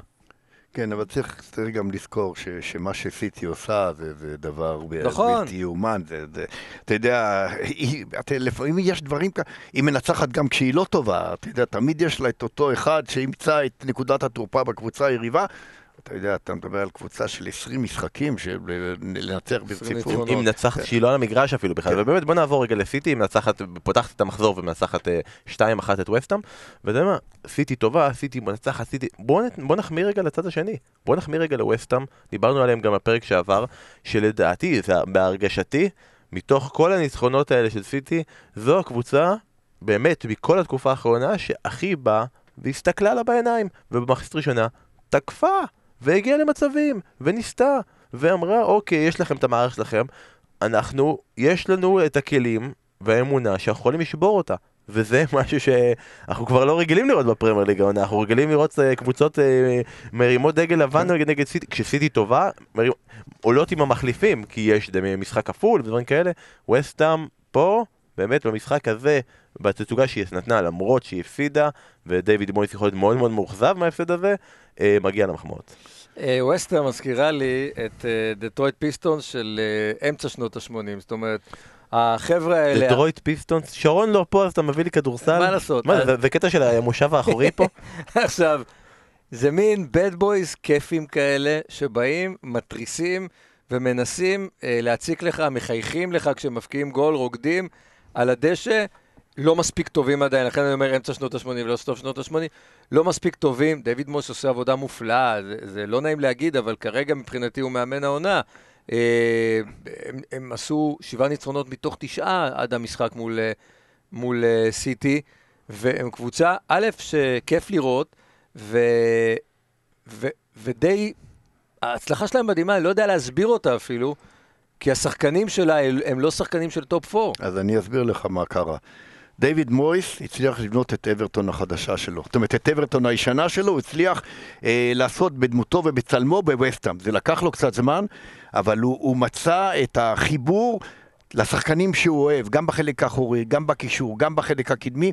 כן, אבל צריך, צריך גם לזכור ש, שמה שסיטי עושה זה, זה דבר נכון. בלתי יאומן. זה, זה, אתה יודע, היא, אתה, לפעמים יש דברים כאלה, היא מנצחת גם כשהיא לא טובה. אתה יודע, תמיד יש לה את אותו אחד שימצא את נקודת התורפה בקבוצה היריבה. אתה יודע, אתה מדבר על קבוצה של 20 משחקים, לנצח ברציפות. היא מנצחת שהיא לא על המגרש אפילו בכלל, כן. ובאמת בוא נעבור רגע לסיטי, היא מנצחת, פותחת את המחזור ומנצחת אה, 2-1 את וסטאם, ואתה יודע מה, סיטי טובה, סיטי מנצחת, סיטי, בוא, נ- בוא נחמיא רגע לצד השני, בוא נחמיא רגע לווסטאם, דיברנו עליהם גם בפרק שעבר, שלדעתי, זה בהרגשתי, מתוך כל הניצחונות האלה של סיטי, זו הקבוצה, באמת, מכל התקופה האחרונה, שהכי באה והסתכלה לה בעיניים, ובמחצית ראשונה, תקפה, והגיעה למצבים, וניסתה, ואמרה, אוקיי, יש לכם את המערכת שלכם, אנחנו, יש לנו את הכלים והאמונה שאנחנו יכולים לשבור אותה. וזה משהו שאנחנו כבר לא רגילים לראות בפרמייר ליג העונה, אנחנו רגילים לראות אה, קבוצות אה, מרימות דגל לבן נגד נגד סיטי, כשסיטי טובה, מרים, עולות עם המחליפים, כי יש משחק כפול ודברים כאלה, וסטאם פה, באמת במשחק הזה, בתצוגה שהיא נתנה, למרות שהיא הפסידה, ודייוויד מויס יכול להיות מאוד מאוד מאוכזב מההפסד הזה, מגיע למחמאות. אה, ווסטר מזכירה לי את אה, דטרויט פיסטונס של אה, אמצע שנות ה-80, זאת אומרת, החבר'ה האלה... דטרויט פיסטונס, שרון לא פה אז אתה מביא לי כדורסל? מה לעשות? מה, זה- זה קטע של המושב האחורי פה? עכשיו, זה מין bad boys כיפים כאלה, שבאים, מתריסים ומנסים אה, להציק לך, מחייכים לך כשמפקיעים גול, רוקדים על הדשא. לא מספיק טובים עדיין, לכן אני אומר אמצע שנות ה-80 ולא סוף שנות ה-80, לא מספיק טובים, דיוויד מויס עושה עבודה מופלאה, זה, זה לא נעים להגיד, אבל כרגע מבחינתי הוא מאמן העונה. אה, הם, הם עשו שבעה ניצחונות מתוך תשעה עד המשחק מול, אה, מול אה, סיטי, והם קבוצה, א', שכיף לראות, ו, ו, ודי, ההצלחה שלהם מדהימה, אני לא יודע להסביר אותה אפילו, כי השחקנים שלה הם לא שחקנים של top 4. אז אני אסביר לך מה קרה. דיוויד מויס הצליח לבנות את אברטון החדשה שלו. זאת אומרת, את אברטון הישנה שלו הוא הצליח אה, לעשות בדמותו ובצלמו בווסטהאם. זה לקח לו קצת זמן, אבל הוא, הוא מצא את החיבור לשחקנים שהוא אוהב, גם בחלק האחורי, גם בקישור, גם בחלק הקדמי,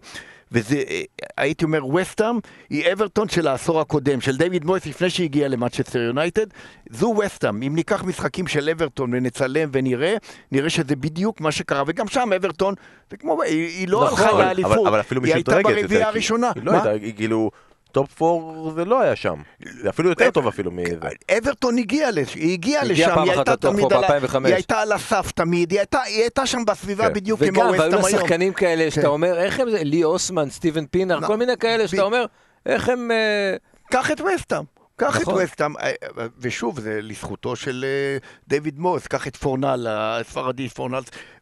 וזה, אה, הייתי אומר, וסטהאם היא אברטון של העשור הקודם, של דיוויד מויס לפני שהגיע למנצ'סטר יונייטד, זו וסטהאם. אם ניקח משחקים של אברטון ונצלם ונראה, נראה שזה בדיוק מה שקרה, וגם שם אברטון, זה כמו, היא, היא לא נכון, הלכה לאליפות, היא הייתה ברביעייה הראשונה. היא לא? הייתה, היא כאילו, טופ 4 זה לא היה שם. זה אפילו יותר טוב אפילו מזה. אברטון הגיעה לש... היא הגיעה לשם, פעם היא אחת הייתה לטופ פור על ה... ב-2005. היא הייתה על הסף תמיד, היא הייתה, היא הייתה שם בסביבה כן. בדיוק וגם, כמו והיו ווסטהאם לה היום. שחקנים כאלה שאתה כן. אומר, איך הם זה, לי אוסמן, סטיבן פינר, כל מיני כאלה שאתה אומר, איך הם... אה, קח את וסטהאם. קח את נכון. וסטהאם, אה, אה, ושוב, זה לזכותו של אה, דיוויד מויס, קח את פורנל, הספרדי פורנל.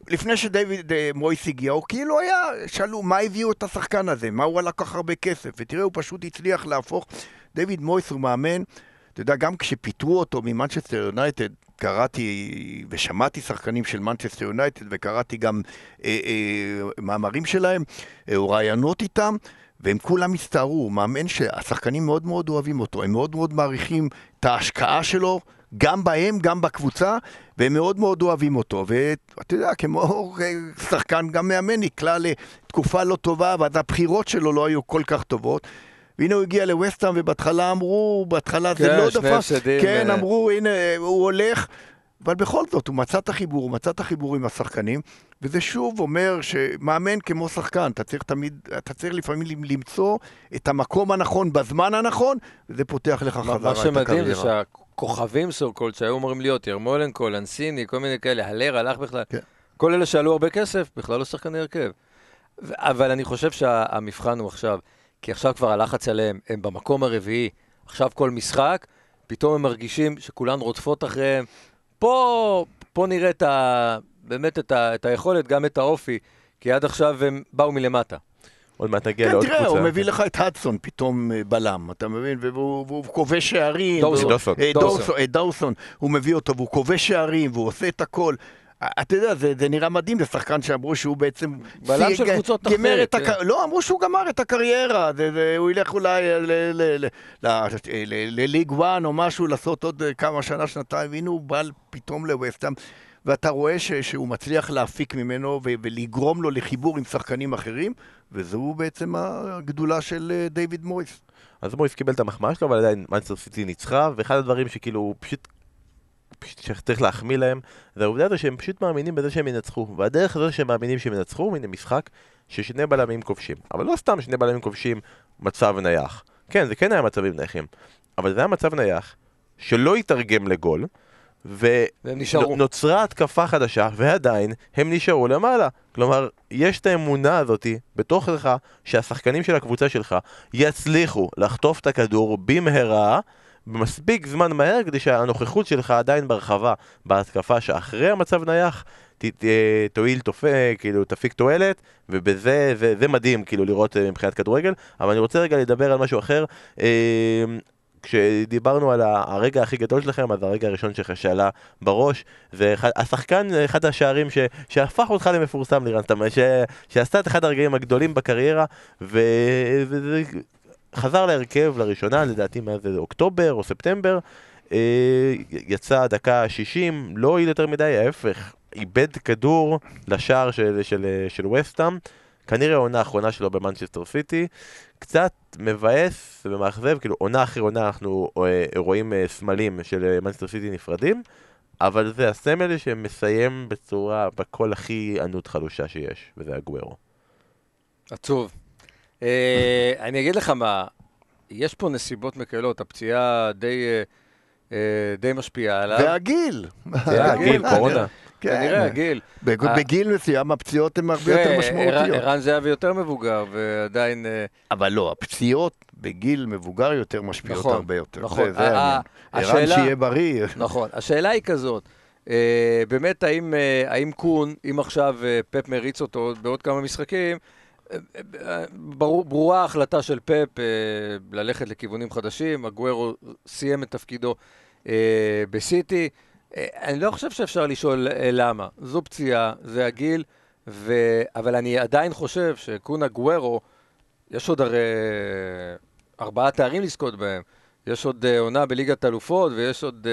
לפני שדיוויד מויס הגיע, הוא כאילו היה, שאלו, מה הביאו את השחקן הזה? מה, הוא כל כך הרבה כסף? ותראה, הוא פשוט הצליח להפוך. דיוויד מויס הוא מאמן, אתה יודע, גם כשפיטרו אותו ממנצ'סטר יונייטד, קראתי ושמעתי שחקנים של מנצ'סטר יונייטד וקראתי גם אה, אה, מאמרים שלהם, אה, או ראיונות איתם, והם כולם הסתערו, מאמן שהשחקנים מאוד מאוד אוהבים אותו, הם מאוד מאוד מעריכים את ההשקעה שלו, גם בהם, גם בקבוצה, והם מאוד מאוד אוהבים אותו. ואתה יודע, כמו שחקן, גם מאמן נקלע לתקופה לא טובה, ואז הבחירות שלו לא היו כל כך טובות. והנה הוא הגיע לווסטהאם, ובהתחלה אמרו, בהתחלה זה כן, לא שני דפק. כן, אה. אמרו, הנה, הוא הולך. אבל בכל זאת, הוא מצא את החיבור, הוא מצא את החיבור עם השחקנים, וזה שוב אומר שמאמן כמו שחקן, אתה צריך תמיד, אתה צריך לפעמים למצוא את המקום הנכון בזמן הנכון, וזה פותח לך מה חזרה מה את שמדהים זה הקריירה. שהכוכבים סו-קולד שהיו אמורים להיות, ירמולנקו, לנסיני, כל מיני כאלה, הלר הלך בכלל, כן. כל אלה שעלו הרבה כסף, בכלל לא שחקני הרכב. אבל אני חושב שהמבחן הוא עכשיו, כי עכשיו כבר הלחץ עליהם, הם במקום הרביעי, עכשיו כל משחק, פתאום הם מרגישים שכולן רודפות אחריהם. פה, פה נראה את ה, באמת את, ה, את היכולת, גם את האופי, כי עד עכשיו הם באו מלמטה. עוד מעט נגיע כן, לעוד תראה, קבוצה. הוא מביא לך את הדסון פתאום אה, בלם, אתה מבין? והוא והוא כובש שערים. דורסון. אה, דורסון. דורסון, אה, דורסון, הוא מביא אותו והוא כובש שערים והוא עושה את הכל. אתה יודע, זה, זה נראה מדהים לשחקן שאמרו שהוא בעצם... בלם של קבוצות אחרת, את הק... כן. לא, אמרו שהוא גמר את הקריירה, זה, זה, הוא ילך אולי לליג 1 או משהו, לעשות עוד אה, כמה שנה, שנתיים, והנה הוא בא פתאום לווסטהאם. ואתה רואה ש, שהוא מצליח להפיק ממנו ו, ולגרום לו לחיבור עם שחקנים אחרים, וזו בעצם הגדולה של אה, דיוויד מויס. אז מויס קיבל את המחמאה שלו, אבל עדיין מנסטר סיטי ניצחה, ואחד הדברים שכאילו פשוט שצריך להחמיא להם, זה העובדה הזו שהם פשוט מאמינים בזה שהם ינצחו. והדרך הזו שהם מאמינים שהם ינצחו, מן המשחק ששני בלמים כובשים. אבל לא סתם שני בלמים כובשים מצב נייח. כן, זה כן היה מצבים נייחים. אבל זה היה מצב נייח, שלא יתרגם לגול, ונוצרה התקפה חדשה, ועדיין הם נשארו למעלה. כלומר, יש את האמונה הזאתי בתוכך שהשחקנים של הקבוצה שלך יצליחו לחטוף את הכדור במהרה במספיק זמן מהר כדי שהנוכחות שלך עדיין ברחבה בהתקפה שאחרי המצב נייח ת, ת, תועיל, תופ... כאילו, תפיק תועלת, ובזה זה, זה מדהים, כאילו, לראות אה, מבחינת כדורגל. אבל אני רוצה רגע לדבר על משהו אחר. אה, כשדיברנו על הרגע הכי גדול שלכם, אז הרגע הראשון שלך שעלה בראש, זה השחקן, אחד השערים ש, שהפך אותך למפורסם, לירן, ש, שעשתה את אחד הרגעים הגדולים בקריירה, וזה חזר להרכב לראשונה, לדעתי מאז אוקטובר או ספטמבר, אה, יצא דקה 60, לא הועיל יותר מדי, ההפך, איבד כדור לשער של, של, של ווסטהאם, כנראה העונה האחרונה שלו במנצ'סטר סיטי, קצת מבאס ומאכזב, כאילו עונה אחרי עונה אנחנו אה, רואים אה, סמלים של מנצ'סטר סיטי נפרדים, אבל זה הסמל שמסיים בצורה, בקול הכי ענות חלושה שיש, וזה הגוורו. עצוב. אה, אני אגיד לך מה, יש פה נסיבות מקלות, הפציעה די... אה, די משפיעה עליו. והגיל. הגיל, קורונה. כן. כנראה, הגיל. בגיל מסוים הפציעות הן הרבה יותר כן, משמעותיות. ערן זהבי יותר מבוגר, ועדיין... אה, אבל לא, הפציעות בגיל מבוגר יותר משפיעות נכון, הרבה יותר. נכון. זה העניין. ערן שיהיה בריא. נכון. השאלה היא כזאת, באמת, האם קון, אם עכשיו פפ מריץ אותו בעוד כמה משחקים, ברור, ברורה ההחלטה של פפ אה, ללכת לכיוונים חדשים, הגוורו סיים את תפקידו אה, בסיטי. אה, אני לא חושב שאפשר לשאול למה. זו פציעה, זה הגיל, ו... אבל אני עדיין חושב שקונה גוורו, יש עוד הרי ארבעה תארים לזכות בהם. יש עוד עונה בליגת אלופות ויש עוד...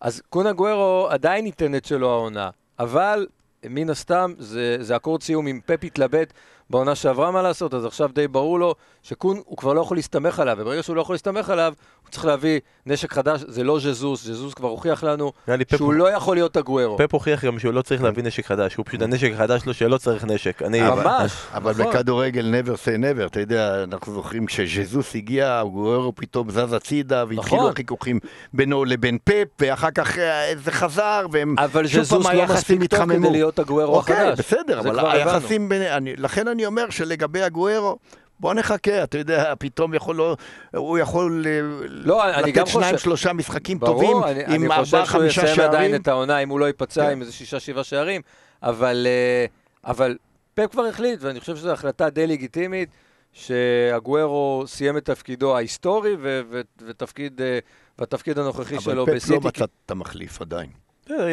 אז קונה גוורו עדיין ייתן את שלו העונה, אבל מן הסתם זה, זה אקורד סיום עם פפ התלבט בעונה שעברה מה לעשות, אז עכשיו די ברור לו שקון, הוא כבר לא יכול להסתמך עליו, וברגע שהוא לא יכול להסתמך עליו, הוא צריך להביא נשק חדש, זה לא ז'זוס, ז'זוס כבר הוכיח לנו שהוא לא יכול להיות הגוורו. פפ הוכיח גם שהוא לא צריך להביא נשק חדש, הוא פשוט הנשק החדש שלו שלא צריך נשק. ממש, אבל נכון. בכדורגל never say never, אתה יודע, אנחנו זוכרים כשז'זוס הגיע, הגוורו פתאום זז הצידה, והתחילו נכון. החיכוכים בינו לבין פפ, ואחר כך אה, זה חזר, והם אבל ז'זוס לא מספיק טוב כדי להיות הגוורו אוקיי, החדש. בסדר, אבל היחסים בין... לכן אני אומר שלגבי הגוורו, בוא נחכה, אתה יודע, פתאום יכול לא, הוא יכול אה, לא, לתת שניים, חושב... שלושה משחקים ברור, טובים, אני, עם ארבעה, חמישה שערים. אני חושב שהוא יסיים עדיין את העונה, אם הוא לא ייפצע, כן. עם איזה שישה, שבעה שערים, אבל, אה, אבל פפ כבר החליט, ואני חושב שזו החלטה די לגיטימית, שהגוורו סיים את תפקידו ההיסטורי, ו- ו- ותפקיד, אה, והתפקיד הנוכחי שלו בסיטי. אבל פפ לא מצא את המחליף עדיין.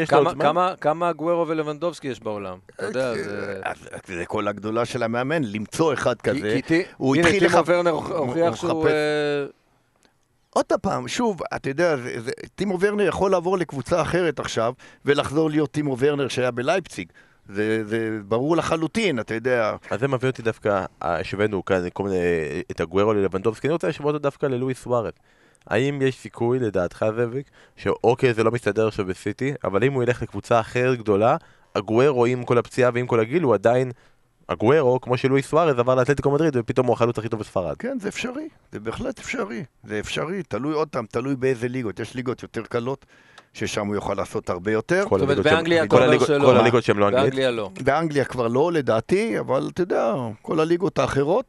כמה, כמה, כמה גוורו ולבנדובסקי יש בעולם? אתה יודע, זה... זה כל הגדולה של המאמן, למצוא אחד כזה. הוא הנה, התחיל... טימו ורנר הוכיח שהוא... עוד פעם, שוב, אתה יודע, זה, זה, טימו ורנר יכול לעבור לקבוצה אחרת עכשיו, ולחזור להיות טימו ורנר שהיה בלייפציג. זה, זה ברור לחלוטין, אתה יודע. אז זה מביא אותי דווקא, השווינו כאן כל מיני, את הגוורו ללבנדובסקי, אני רוצה להשוות אותו דווקא ללואיס סוארט. האם יש סיכוי, לדעתך זאביק, שאוקיי זה לא מסתדר עכשיו בסיטי, אבל אם הוא ילך לקבוצה אחרת גדולה, הגוורו עם כל הפציעה ועם כל הגיל הוא עדיין הגוורו, כמו שלואיס סוארז עבר לאתלטיקו מדריד ופתאום הוא החלוץ הכי טוב בספרד. כן, זה אפשרי, זה בהחלט אפשרי. זה אפשרי, תלוי עוד פעם, תלוי באיזה ליגות. יש ליגות יותר קלות, ששם הוא יכול לעשות הרבה יותר. זאת אומרת, באנגליה אתה אומר שלא. כל הליגות שהן לא אנגלית. באנגליה לא. באנגליה כבר לא, לדעתי, אבל אתה יודע, כל הליגות האחרות,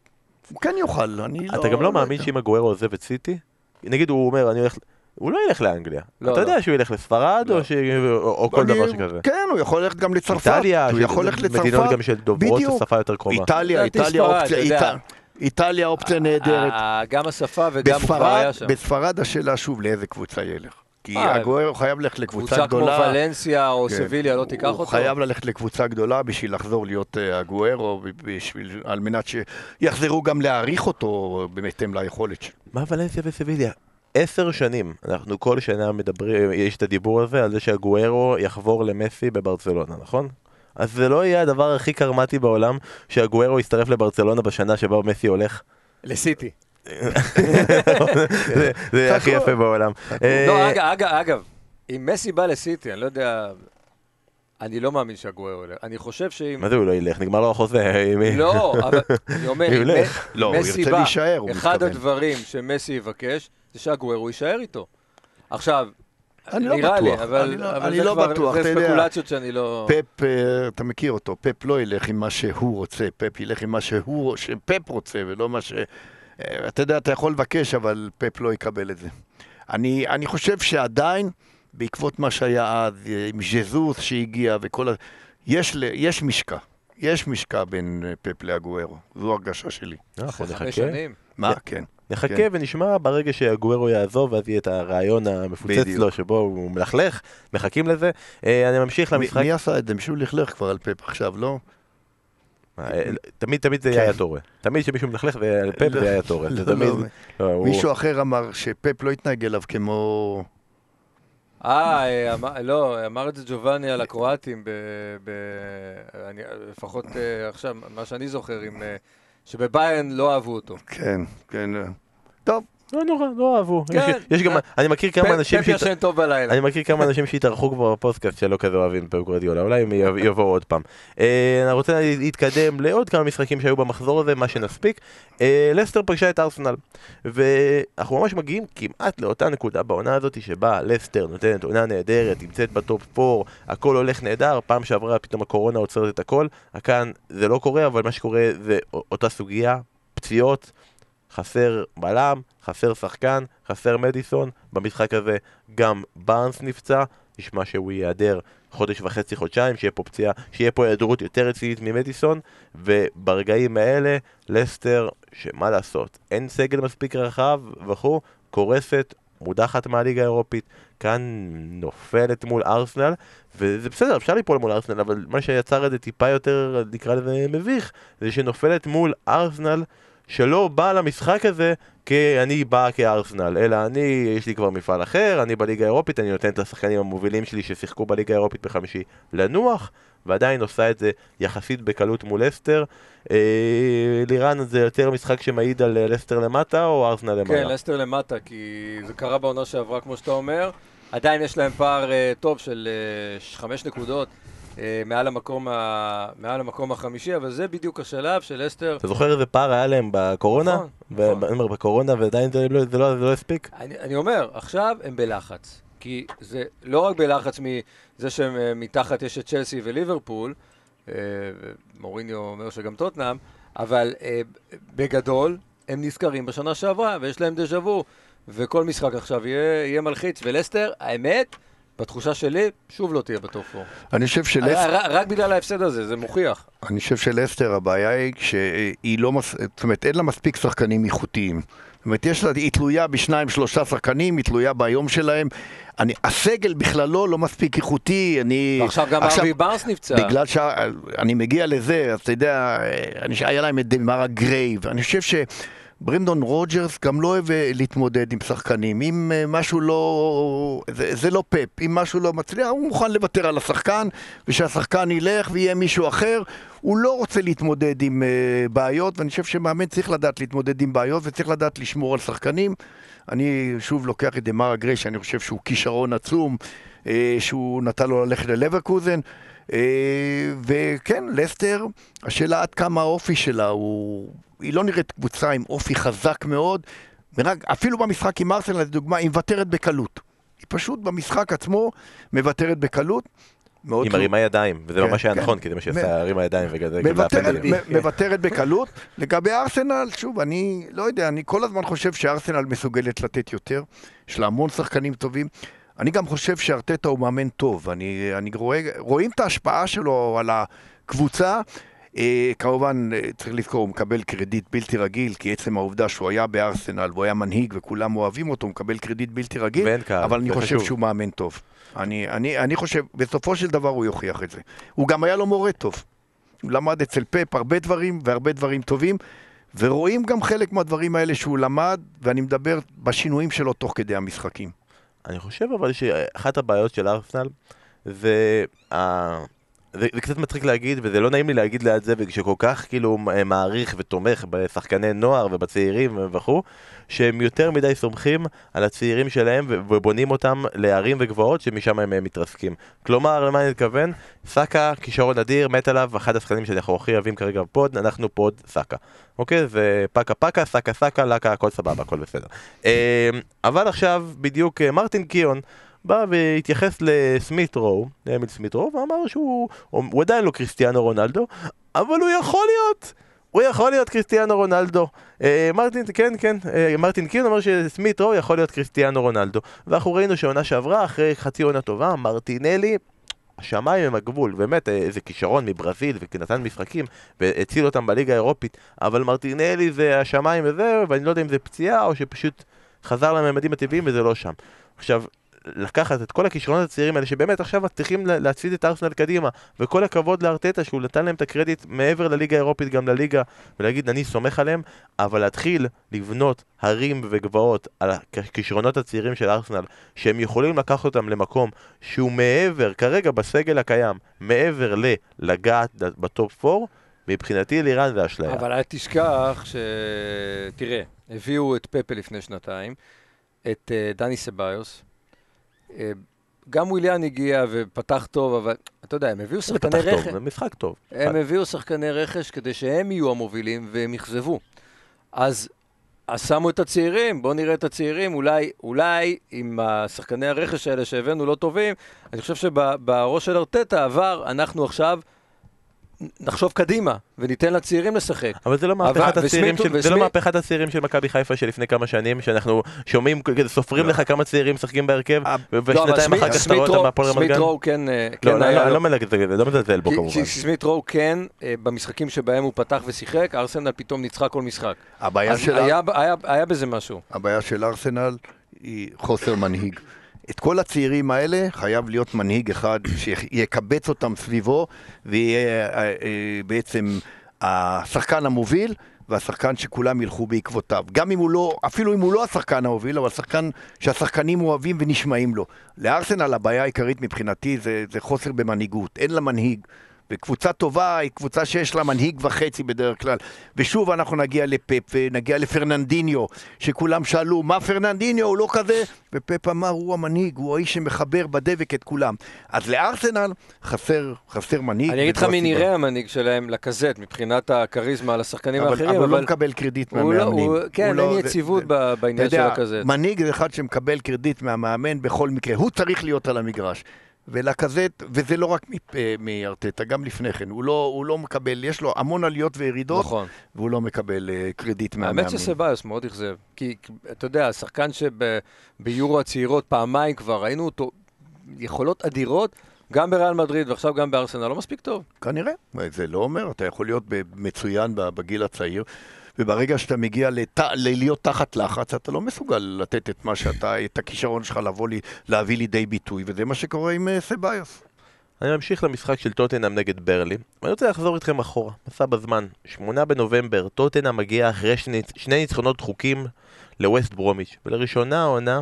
הוא כן יוכל, אני לא... אתה גם לא מאמין שאם הגוורו עוזב את סיטי, נגיד הוא אומר, אני הולך... הוא לא ילך לאנגליה. לא, אתה לא. יודע שהוא ילך לספרד או, ש... או כל אני- דבר שכזה. כן, הוא יכול ללכת גם לצרפת. איטליה, הוא יכול ללכת מדינות לצרפת. גם של דוברות בדיוק. שפה יותר קרובה. איטליה, איטליה אופציה, איטליה אופציה נהדרת. אה, גם השפה וגם הוא כבר היה שם. בספרד השאלה שוב לאיזה קבוצה ילך. כי אה, הגוארו חייב ללכת לקבוצה קבוצה כמו גדולה. ולנסיה או כן. סביליה לא תיקח הוא אותו? חייב ללכת לקבוצה גדולה בשביל לחזור להיות אה, הגוארו, בשביל, על מנת שיחזרו גם להעריך אותו בהתאם ליכולת שלו. מה ולנסיה וסביליה? עשר שנים, אנחנו כל שנה מדברים, יש את הדיבור הזה על זה שהגוארו יחבור למסי בברצלונה, נכון? אז זה לא יהיה הדבר הכי קרמטי בעולם שהגוארו יצטרף לברצלונה בשנה שבה מסי הולך. לסיטי. זה- הכי יפה בעולם. לא, אה, אגב, אם מסי בא לסיטי, אני לא יודע, אני לא מאמין שהגואר הולך. אני חושב שאם... מה זה הוא לא ילך? נגמר לו החוזה. לא, אבל אני אומר. לא, הוא מסי ירצה בא, להישאר, הוא אחד. הדברים שמסי יבקש, זה שהגוארו יישאר איתו. עכשיו, אני לא נראה בטוח, לי, אבל אני לא- אבל אני זה לא כבר- בטוח, זה אתה יודע. ספקולציות שאני לא... פפ, אה, אתה מכיר אותו, פפ לא ילך עם מה שהוא רוצה, פפ ילך עם מה שהוא, שפפ רוצה ולא מה ש... אה, אתה יודע, אתה יכול לבקש, אבל פפ לא יקבל את זה. אני, אני חושב שעדיין, בעקבות מה שהיה אז, אה, עם ז'זוס שהגיע וכל ה... יש, יש משקע. יש משקע בין אה, פפ לאגוארו, זו הרגשה שלי. אנחנו נחכה. שנים. מה? כן. נחכה כן. ונשמע ברגע שהגוארו יעזוב, אז יהיה את הרעיון המפוצץ בדיוק. לו, שבו הוא מלכלך, מחכים לזה. אני ממשיך מי, למשחק. מי עשה את זה? מישהו לכלך כבר על פפ עכשיו, לא? אה, תמיד תמיד זה כן. היה טורה. תמיד כשמישהו מלכלך ועל פפ לא, זה היה טורה. זה לא. לא. לא, מישהו אחר אמר שפפ לא התנהג אליו כמו... אה, אה, לא, אמר את זה ג'ובאני על הקרואטים, ב... ב... אני, לפחות אה, עכשיו, מה שאני זוכר, עם, שבביירן לא אהבו אותו. כן, כן. טוב, לא נורא, לא אהבו. כן. יש- יש גם... אני מכיר כמה אנשים... פפ שהת- ישן טוב בלילה. אני מכיר כמה אנשים שהתארחו כבר בפודקאסט שלא כזה אוהבים פפ גורדיולה, אולי הם יב- יבואו עוד פעם. אה, אני רוצה להתקדם לעוד כמה משחקים שהיו במחזור הזה, מה שנספיק. אה, לסטר פגשה את ארסנל, ואנחנו ממש מגיעים כמעט לאותה נקודה בעונה הזאת שבה לסטר נותנת עונה נהדרת, נמצאת בטופ 4, הכל הולך נהדר, פעם שעברה פתאום הקורונה עוצרת את הכל, כאן זה לא קורה, אבל מה שקורה זה אותה סוגיה, פציעות. חסר בלם, חסר שחקן, חסר מדיסון, במשחק הזה גם בארנס נפצע, נשמע שהוא ייעדר חודש וחצי, חודשיים, שיהיה פה פציעה, שיהיה פה היעדרות יותר רצינית ממדיסון, וברגעים האלה, לסטר, שמה לעשות, אין סגל מספיק רחב וכו', קורסת, מודחת מהליגה האירופית, כאן נופלת מול ארסנל, וזה בסדר, אפשר ליפול מול ארסנל, אבל מה שיצר את זה טיפה יותר, נקרא לזה מביך, זה שנופלת מול ארסנל, שלא בא למשחק הזה כי אני בא כארסנל, אלא אני, יש לי כבר מפעל אחר, אני בליגה האירופית, אני נותן את השחקנים המובילים שלי ששיחקו בליגה האירופית בחמישי לנוח, ועדיין עושה את זה יחסית בקלות מול לסטר. אה, לירן, זה יותר משחק שמעיד על אה, לסטר למטה או ארסנל למעלה? כן, לסטר למטה, כי זה קרה בעונה שעברה, כמו שאתה אומר. עדיין יש להם פער אה, טוב של אה, חמש נקודות מעל המקום ה- מעל המקום החמישי, אבל זה בדיוק השלב של לסטר. אתה זוכר איזה פער היה להם בקורונה? נכון, ו- נכון. אני אומר, בקורונה ועדיין זה לא- זה לא זה לא הספיק? אני, אני אומר, עכשיו הם בלחץ. כי זה לא רק בלחץ מזה שמתחת יש את צ'לסי וליברפול, אה, מוריניו אומר שגם טוטנאם, אבל אה, בגדול הם נזכרים בשנה שעברה ויש להם דז'ה וו, וכל משחק עכשיו יהיה, יהיה מלחיץ. ולסטר, האמת, בתחושה שלי, שוב לא תהיה בטופ 4. אני חושב שלסטר... רק, רק בגלל ההפסד הזה, זה מוכיח. אני חושב שלסטר הבעיה היא שהיא לא, מס... זאת אומרת, אין לה מספיק שחקנים איכותיים. זאת אומרת, יש לה, היא תלויה בשניים, שלושה שחקנים, היא תלויה ביום שלהם. אני, הסגל בכללו לא מספיק איכותי, אני... ועכשיו גם ארווי בארנס נפצע. בגלל שאני מגיע לזה, אז אתה יודע, אני, היה להם את דמראי גריי, אני חושב שברנדון רוג'רס גם לא אוהב אה, להתמודד עם שחקנים, אם אה, משהו לא, זה, זה לא פפ, אם משהו לא מצליח, הוא מוכן לוותר על השחקן, ושהשחקן ילך ויהיה מישהו אחר, הוא לא רוצה להתמודד עם uh, בעיות, ואני חושב שמאמן צריך לדעת להתמודד עם בעיות, וצריך לדעת לשמור על שחקנים. אני שוב לוקח את דמראי גריי, שאני חושב שהוא כישרון עצום, שהוא נתן לו ללכת ללברקוזן. וכן, לסטר, השאלה עד כמה האופי שלה הוא... היא לא נראית קבוצה עם אופי חזק מאוד. ורק, אפילו במשחק עם ארסנל, לדוגמה, היא מוותרת בקלות. היא פשוט במשחק עצמו מוותרת בקלות. מאוד היא לא- מרימה ידיים, וזה כן, ממש היה כן. נכון, כי זה מה עשתה, הרימה ידיים מוותרת בקלות. לגבי ארסנל, שוב, אני לא יודע, אני כל הזמן חושב שארסנל מסוגלת לתת יותר. יש לה המון שחקנים טובים. אני גם חושב שארטטה הוא מאמן טוב. אני, אני רואה, רואים את ההשפעה שלו על הקבוצה. אה, כמובן, אה, צריך לזכור, הוא מקבל קרדיט בלתי רגיל, כי עצם העובדה שהוא היה בארסנל והוא היה מנהיג וכולם אוהבים אותו, הוא מקבל קרדיט בלתי רגיל. אבל אני חושב. שהוא מאמן טוב. אני, אני, אני חושב, בסופו של דבר הוא יוכיח את זה. הוא גם היה לו מורה טוב. הוא למד אצל פפ הרבה דברים והרבה דברים טובים, ורואים גם חלק מהדברים האלה שהוא למד, ואני מדבר בשינויים שלו תוך כדי המשחקים. אני חושב אבל שאחת הבעיות של ארסנל זה זה, קצת מצחיק להגיד, וזה לא נעים לי להגיד ליד זה, וכשכל כך כאילו מעריך ותומך בשחקני נוער ובצעירים וכו', שהם יותר מדי סומכים על הצעירים שלהם ובונים אותם להרים וגבעות שמשם הם מתרסקים. כלומר, למה אני מתכוון? סאקה, כישרון אדיר, מת עליו, אחד השחקנים שאנחנו הכי אוהבים כרגע בפוד, אנחנו פוד סאקה. אוקיי? זה פקה פקה, סאקה סאקה, לקה, הכל סבבה, הכל בסדר. אמ, אבל עכשיו, בדיוק אה, מרטין קיון, בא והתייחס לסמית רו, לאמיל סמית רו, ואמר שהוא הוא עדיין לא קריסטיאנו רונלדו, אבל הוא יכול להיות! הוא יכול להיות קריסטיאנו רונלדו. אה, מרטין, כן, כן, אה, מרטין קיון אומר שסמית רו יכול להיות קריסטיאנו רונלדו. ואנחנו ראינו שעונה שעברה, אחרי חצי עונה טובה, מרטינלי, השמיים הם הגבול, באמת אה, איזה כישרון מברזיל ונתן משחקים והציל אותם בליגה האירופית, אבל מרטינלי זה השמיים וזה, ואני לא יודע אם זה פציעה או שפשוט חזר לממדים הטבעיים וזה לא שם. עכשיו, לקחת את כל הכישרונות הצעירים האלה שבאמת עכשיו צריכים להצעיד את ארסנל קדימה וכל הכבוד לארטטה שהוא נתן להם את הקרדיט מעבר לליגה האירופית גם לליגה ולהגיד אני סומך עליהם אבל להתחיל לבנות הרים וגבעות על הכישרונות הצעירים של ארסנל שהם יכולים לקחת אותם למקום שהוא מעבר כרגע בסגל הקיים מעבר ללגעת ב top 4 מבחינתי לירן זה אשליה. אבל אל תשכח ש... תראה, הביאו את פפה לפני שנתיים, את uh, דני סבאיוס, אה, גם וויליאן הגיע ופתח טוב, אבל אתה יודע, הם הביאו שחקני רכש. זה משחק טוב. הם הביאו שחקני רכש כדי שהם יהיו המובילים והם אכזבו. אז, אז שמו את הצעירים, בואו נראה את הצעירים, אולי, אולי עם השחקני הרכש האלה שהבאנו לא טובים, אני חושב שבראש של ארטטה עבר, אנחנו עכשיו נחשוב קדימה, וניתן לצעירים לשחק. אבל זה לא מהפכת הצעירים של, זה לא מהפכת הצעירים של מכבי חיפה של לפני כמה שנים, שאנחנו שומעים, סופרים לך כמה צעירים משחקים בהרכב, אה, ושנתיים אחר כך אתה רואה אותם מהפועל רמת גן. סמית רואו כן, לא, לא מזלזל בו כמובן. סמית רואו כן, אה, במשחקים שבהם הוא פתח ושיחק, ארסנל פתאום ניצחה כל משחק. הבעיה של... היה בזה משהו. הבעיה של ארסנל היא חוסר מנהיג. את כל הצעירים האלה חייב להיות מנהיג אחד שיקבץ אותם סביבו ויהיה אה, אה, בעצם השחקן המוביל והשחקן שכולם ילכו בעקבותיו. גם אם הוא לא, אפילו אם הוא לא השחקן המוביל, אבל שחקן שהשחקנים אוהבים ונשמעים לו. לארסנל הבעיה העיקרית מבחינתי זה, זה חוסר במנהיגות, אין לה מנהיג. וקבוצה טובה היא קבוצה שיש לה מנהיג וחצי בדרך כלל. ושוב אנחנו נגיע לפפ ונגיע לפרננדיניו, שכולם שאלו, מה פרננדיניו? הוא לא כזה? ופפ אמר, הוא המנהיג, הוא האיש שמחבר בדבק את כולם. אז לארסנל חסר, חסר מנהיג. אני אגיד לך מי נראה המנהיג שלהם לקזט, מבחינת הכריזמה על השחקנים האחרים, אבל... אבל הוא לא מקבל קרדיט לא- מהמאמנים. כן, אין יציבות בעניין של הקזט. מנהיג זה אחד שמקבל קרדיט מהמאמן בכל מקרה. הוא צריך להיות על המגרש. ולקזט, וזה לא רק אה, מארטטה, גם לפני כן, הוא לא, הוא לא מקבל, יש לו המון עליות וירידות, נכון. והוא לא מקבל uh, קרדיט מהמאמנים. האמת שסביוס מאוד אכזב, כי אתה יודע, השחקן שביורו הצעירות פעמיים כבר, ראינו אותו, יכולות אדירות, גם בריאל מדריד ועכשיו גם בארסנל, לא מספיק טוב. כנראה, זה לא אומר, אתה יכול להיות מצוין בגיל הצעיר. וברגע שאתה מגיע לת... ללהיות תחת לחץ, אתה לא מסוגל לתת את מה שאתה, את הכישרון שלך לבוא לי, להביא לידי ביטוי, וזה מה שקורה עם uh, סביוס. אני ממשיך למשחק של טוטנאם נגד ברלי, ואני רוצה לחזור איתכם אחורה, מסע בזמן. שמונה בנובמבר, טוטנאם מגיע אחרי שני, שני ניצחונות דחוקים לווסט ברומיץ', ולראשונה העונה,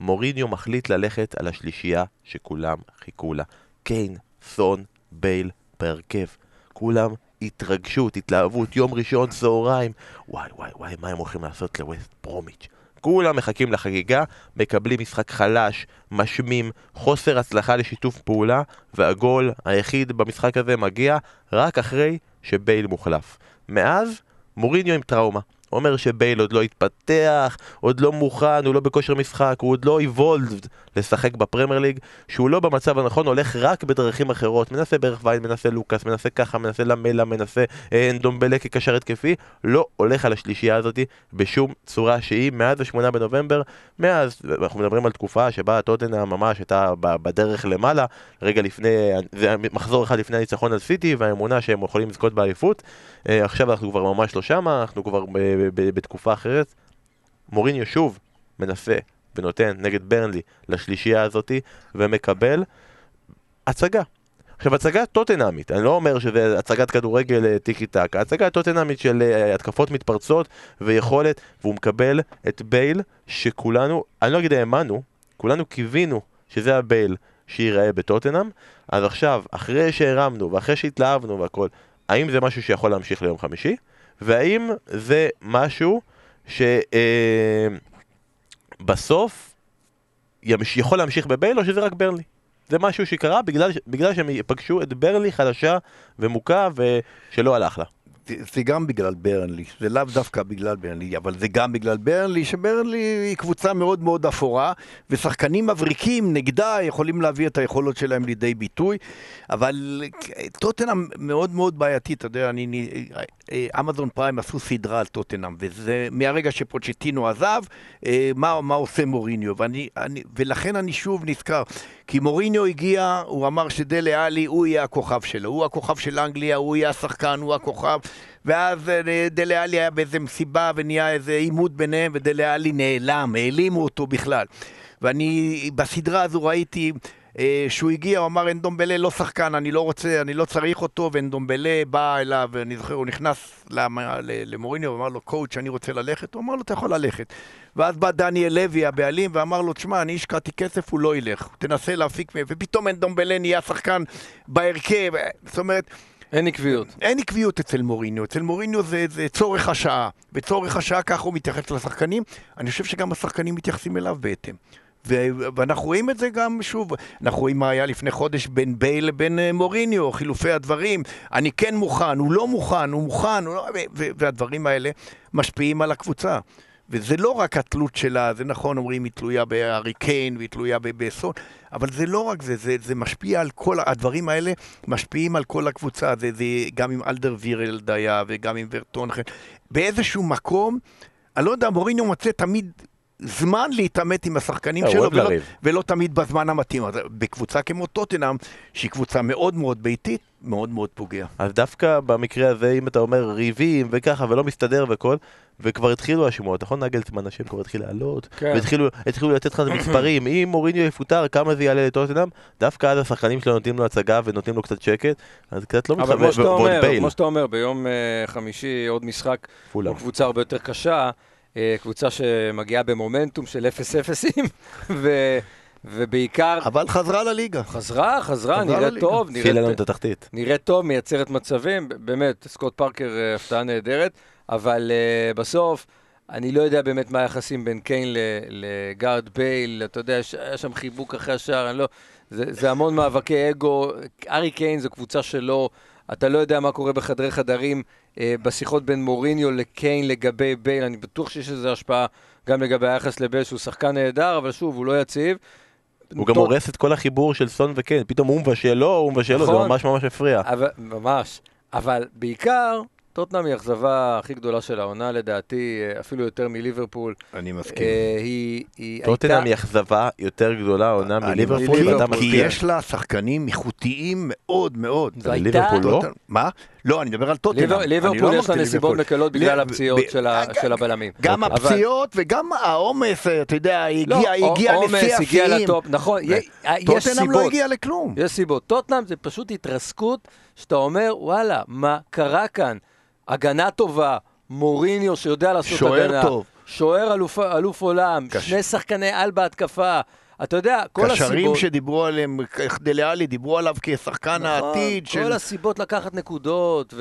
מוריניו מחליט ללכת על השלישייה שכולם חיכו לה. קיין, סון, בייל, בהרכב. כולם התרגשות, התלהבות, יום ראשון, צהריים. וואי וואי וואי, מה הם הולכים לעשות לווסט ברומיץ'? כולם מחכים לחגיגה, מקבלים משחק חלש, משמים, חוסר הצלחה לשיתוף פעולה, והגול היחיד במשחק הזה מגיע רק אחרי שבייל מוחלף. מאז, מוריניו עם טראומה. אומר שבייל עוד לא התפתח, עוד לא מוכן, הוא לא בכושר משחק, הוא עוד לא evolved לשחק בפרמייר ליג, שהוא לא במצב הנכון, הולך רק בדרכים אחרות, מנסה בערך ויין, מנסה לוקאס, מנסה ככה, מנסה למלה, מנסה אה, אנדומבלה כקשר התקפי, לא הולך על השלישייה הזאת בשום צורה שהיא, מאז השמונה בנובמבר, מאז, אנחנו מדברים על תקופה שבה טוטנה ממש הייתה בדרך למעלה, רגע לפני, זה מחזור אחד לפני הניצחון על סיטי, והאמונה שהם יכולים לזכות באליפות, אה, עכשיו אנחנו כבר ממש לא שמה, אנחנו כבר בתקופה אחרת. מוריניו שוב מנסה ונותן נגד ברנלי לשלישייה הזאתי ומקבל הצגה. עכשיו, הצגה טוטנאמית, אני לא אומר שזה הצגת כדורגל אה, טיקי טקה, הצגה טוטנאמית של אה, התקפות מתפרצות ויכולת, והוא מקבל את בייל שכולנו, אני לא אגיד האמנו, כולנו קיווינו שזה הבייל שייראה בטוטנאם, אז עכשיו, אחרי שהרמנו ואחרי שהתלהבנו והכל, האם זה משהו שיכול להמשיך ליום חמישי? והאם זה משהו שבסוף אה, יכול להמשיך בבייל או שזה רק ברלי? זה משהו שקרה בגלל, בגלל שהם פגשו את ברלי חדשה ומוכה ושלא הלך לה. זה גם בגלל ברנלי, זה לאו דווקא בגלל ברנלי, אבל זה גם בגלל ברנלי, שברנלי היא קבוצה מאוד מאוד אפורה, ושחקנים מבריקים נגדה יכולים להביא את היכולות שלהם לידי ביטוי, אבל טוטנאם מאוד מאוד בעייתי, אתה יודע, אני, אמזון פריים עשו סדרה על טוטנאם, וזה מהרגע שפוצ'טינו עזב, אה, מה, מה עושה מוריניו, ואני, אני, ולכן אני שוב נזכר, כי מוריניו הגיע, הוא אמר שדלה עלי, הוא יהיה הכוכב שלו, הוא הכוכב של אנגליה, הוא יהיה השחקן, הוא הכוכב, ואז אה, דלה עלי היה באיזה מסיבה ונהיה איזה עימות ביניהם, ודלה עלי נעלם, העלימו אותו בכלל. ואני בסדרה הזו ראיתי שהוא הגיע, הוא אמר אנדומבלה לא שחקן, אני לא רוצה, אני לא צריך אותו, ואנדומבלה בא אליו, אני זוכר, הוא נכנס למוריניו ואמר לו, קואוצ', אני רוצה ללכת, הוא אמר לו, אתה יכול ללכת. ואז בא דניאל לוי, הבעלים, ואמר לו, תשמע, אני השקעתי כסף, הוא לא ילך, תנסה להפיק מהם, ופתאום אנדומבלה נהיה שחקן בהרכב, זאת אומרת... אין עקביות. אין עקביות אצל מוריניו. אצל מוריניו זה, זה צורך השעה. וצורך השעה ככה הוא מתייחס לשחקנים. אני חושב שגם השחקנים מתייחסים אליו בהתאם. ואנחנו רואים את זה גם, שוב, אנחנו רואים מה היה לפני חודש בין בייל לבין אה, מוריניו, חילופי הדברים, אני כן מוכן, הוא לא מוכן, הוא מוכן, הוא לא... והדברים האלה משפיעים על הקבוצה. וזה לא רק התלות שלה, זה נכון, אומרים, היא תלויה בהארי קיין והיא תלויה בסון, אבל זה לא רק זה, זה, זה משפיע על כל, הדברים האלה משפיעים על כל הקבוצה, זה, זה גם עם אלדר וירלד היה וגם עם ורטון, באיזשהו מקום, אני לא יודע, מוריניו מוצא תמיד זמן להתעמת עם השחקנים אה, שלו, ולא, ולא תמיד בזמן המתאים. אז בקבוצה כמו טוטנאם, שהיא קבוצה מאוד מאוד ביתית, מאוד מאוד פוגע. אז דווקא במקרה הזה, אם אתה אומר ריבים וככה, ולא מסתדר וכל, וכבר התחילו השמועות, נכון נגלצמן, השם כבר התחיל לעלות, כן. והתחילו לתת לך מספרים, אם מוריניו יפוטר, כמה זה יעלה לטוטנאם, דווקא אז השחקנים שלו נותנים לו הצגה ונותנים לו קצת שקט, אז קצת לא מתחבר, ועוד בייל. כמו שאתה אומר, ביום uh, חמישי עוד משחק, קבוצה הרבה יותר קשה. אה, קבוצה שמגיעה במומנטום של 0-0ים, ו... ובעיקר... אבל חזרה לליגה. חזרה, חזרה, נראית טוב. התחילה לנו את התחתית. נראית טוב, מייצרת מצבים, באמת, סקוט פארקר אה, הפתעה נהדרת, אבל uh, בסוף, אני לא יודע באמת מה היחסים בין קיין לגארת' בייל, אתה יודע, היה שם חיבוק אחרי השער, אני לא... זה, זה המון מאבקי אגו, הארי קיין זו קבוצה שלו, אתה לא יודע מה קורה בחדרי חדרים אה, בשיחות בין מוריניו לקיין לגבי בייל, אני בטוח שיש לזה השפעה גם לגבי היחס לבייל, שהוא שחקן נהדר, אבל שוב, הוא לא יציב. הוא גם הורס את כל החיבור של סון וקיין, פתאום הוא מבשל לו, הוא מבשל לו, זה נכון. ממש ממש הפריע. ממש, אבל בעיקר, טוטנאם היא האכזבה הכי גדולה של העונה לדעתי, אה, אפילו יותר מליברפול. אני מסכים. אה, היא, טוטנאם אכזבה יותר גדולה העונה מליברפול, כי יש לה שחקנים איכותיים מאוד מאוד. זה ליברפול לא? מה? לא, אני מדבר על טוטנאם. ליברפול לא יש לה נסיבות מקלות בגלל הפציעות של הבלמים. גם הפציעות וגם העומס, אתה יודע, הגיע לא, לשיא השיאים. נכון, יש סיבות. טוטנאם לא הגיע לכלום. יש סיבות. טוטנאם זה פשוט התרסקות, שאתה אומר, וואלה, מה קרה כאן? הגנה טובה, מוריניו שיודע לעשות שוער הגנה. שוער טוב. שוער אלוף, אלוף עולם, קש... שני שחקני על בהתקפה. אתה יודע, כל קשרים הסיבות... קשרים שדיברו עליהם, דליאלי, דיברו עליו כשחקן נכון, העתיד כל של... הסיבות לקחת נקודות,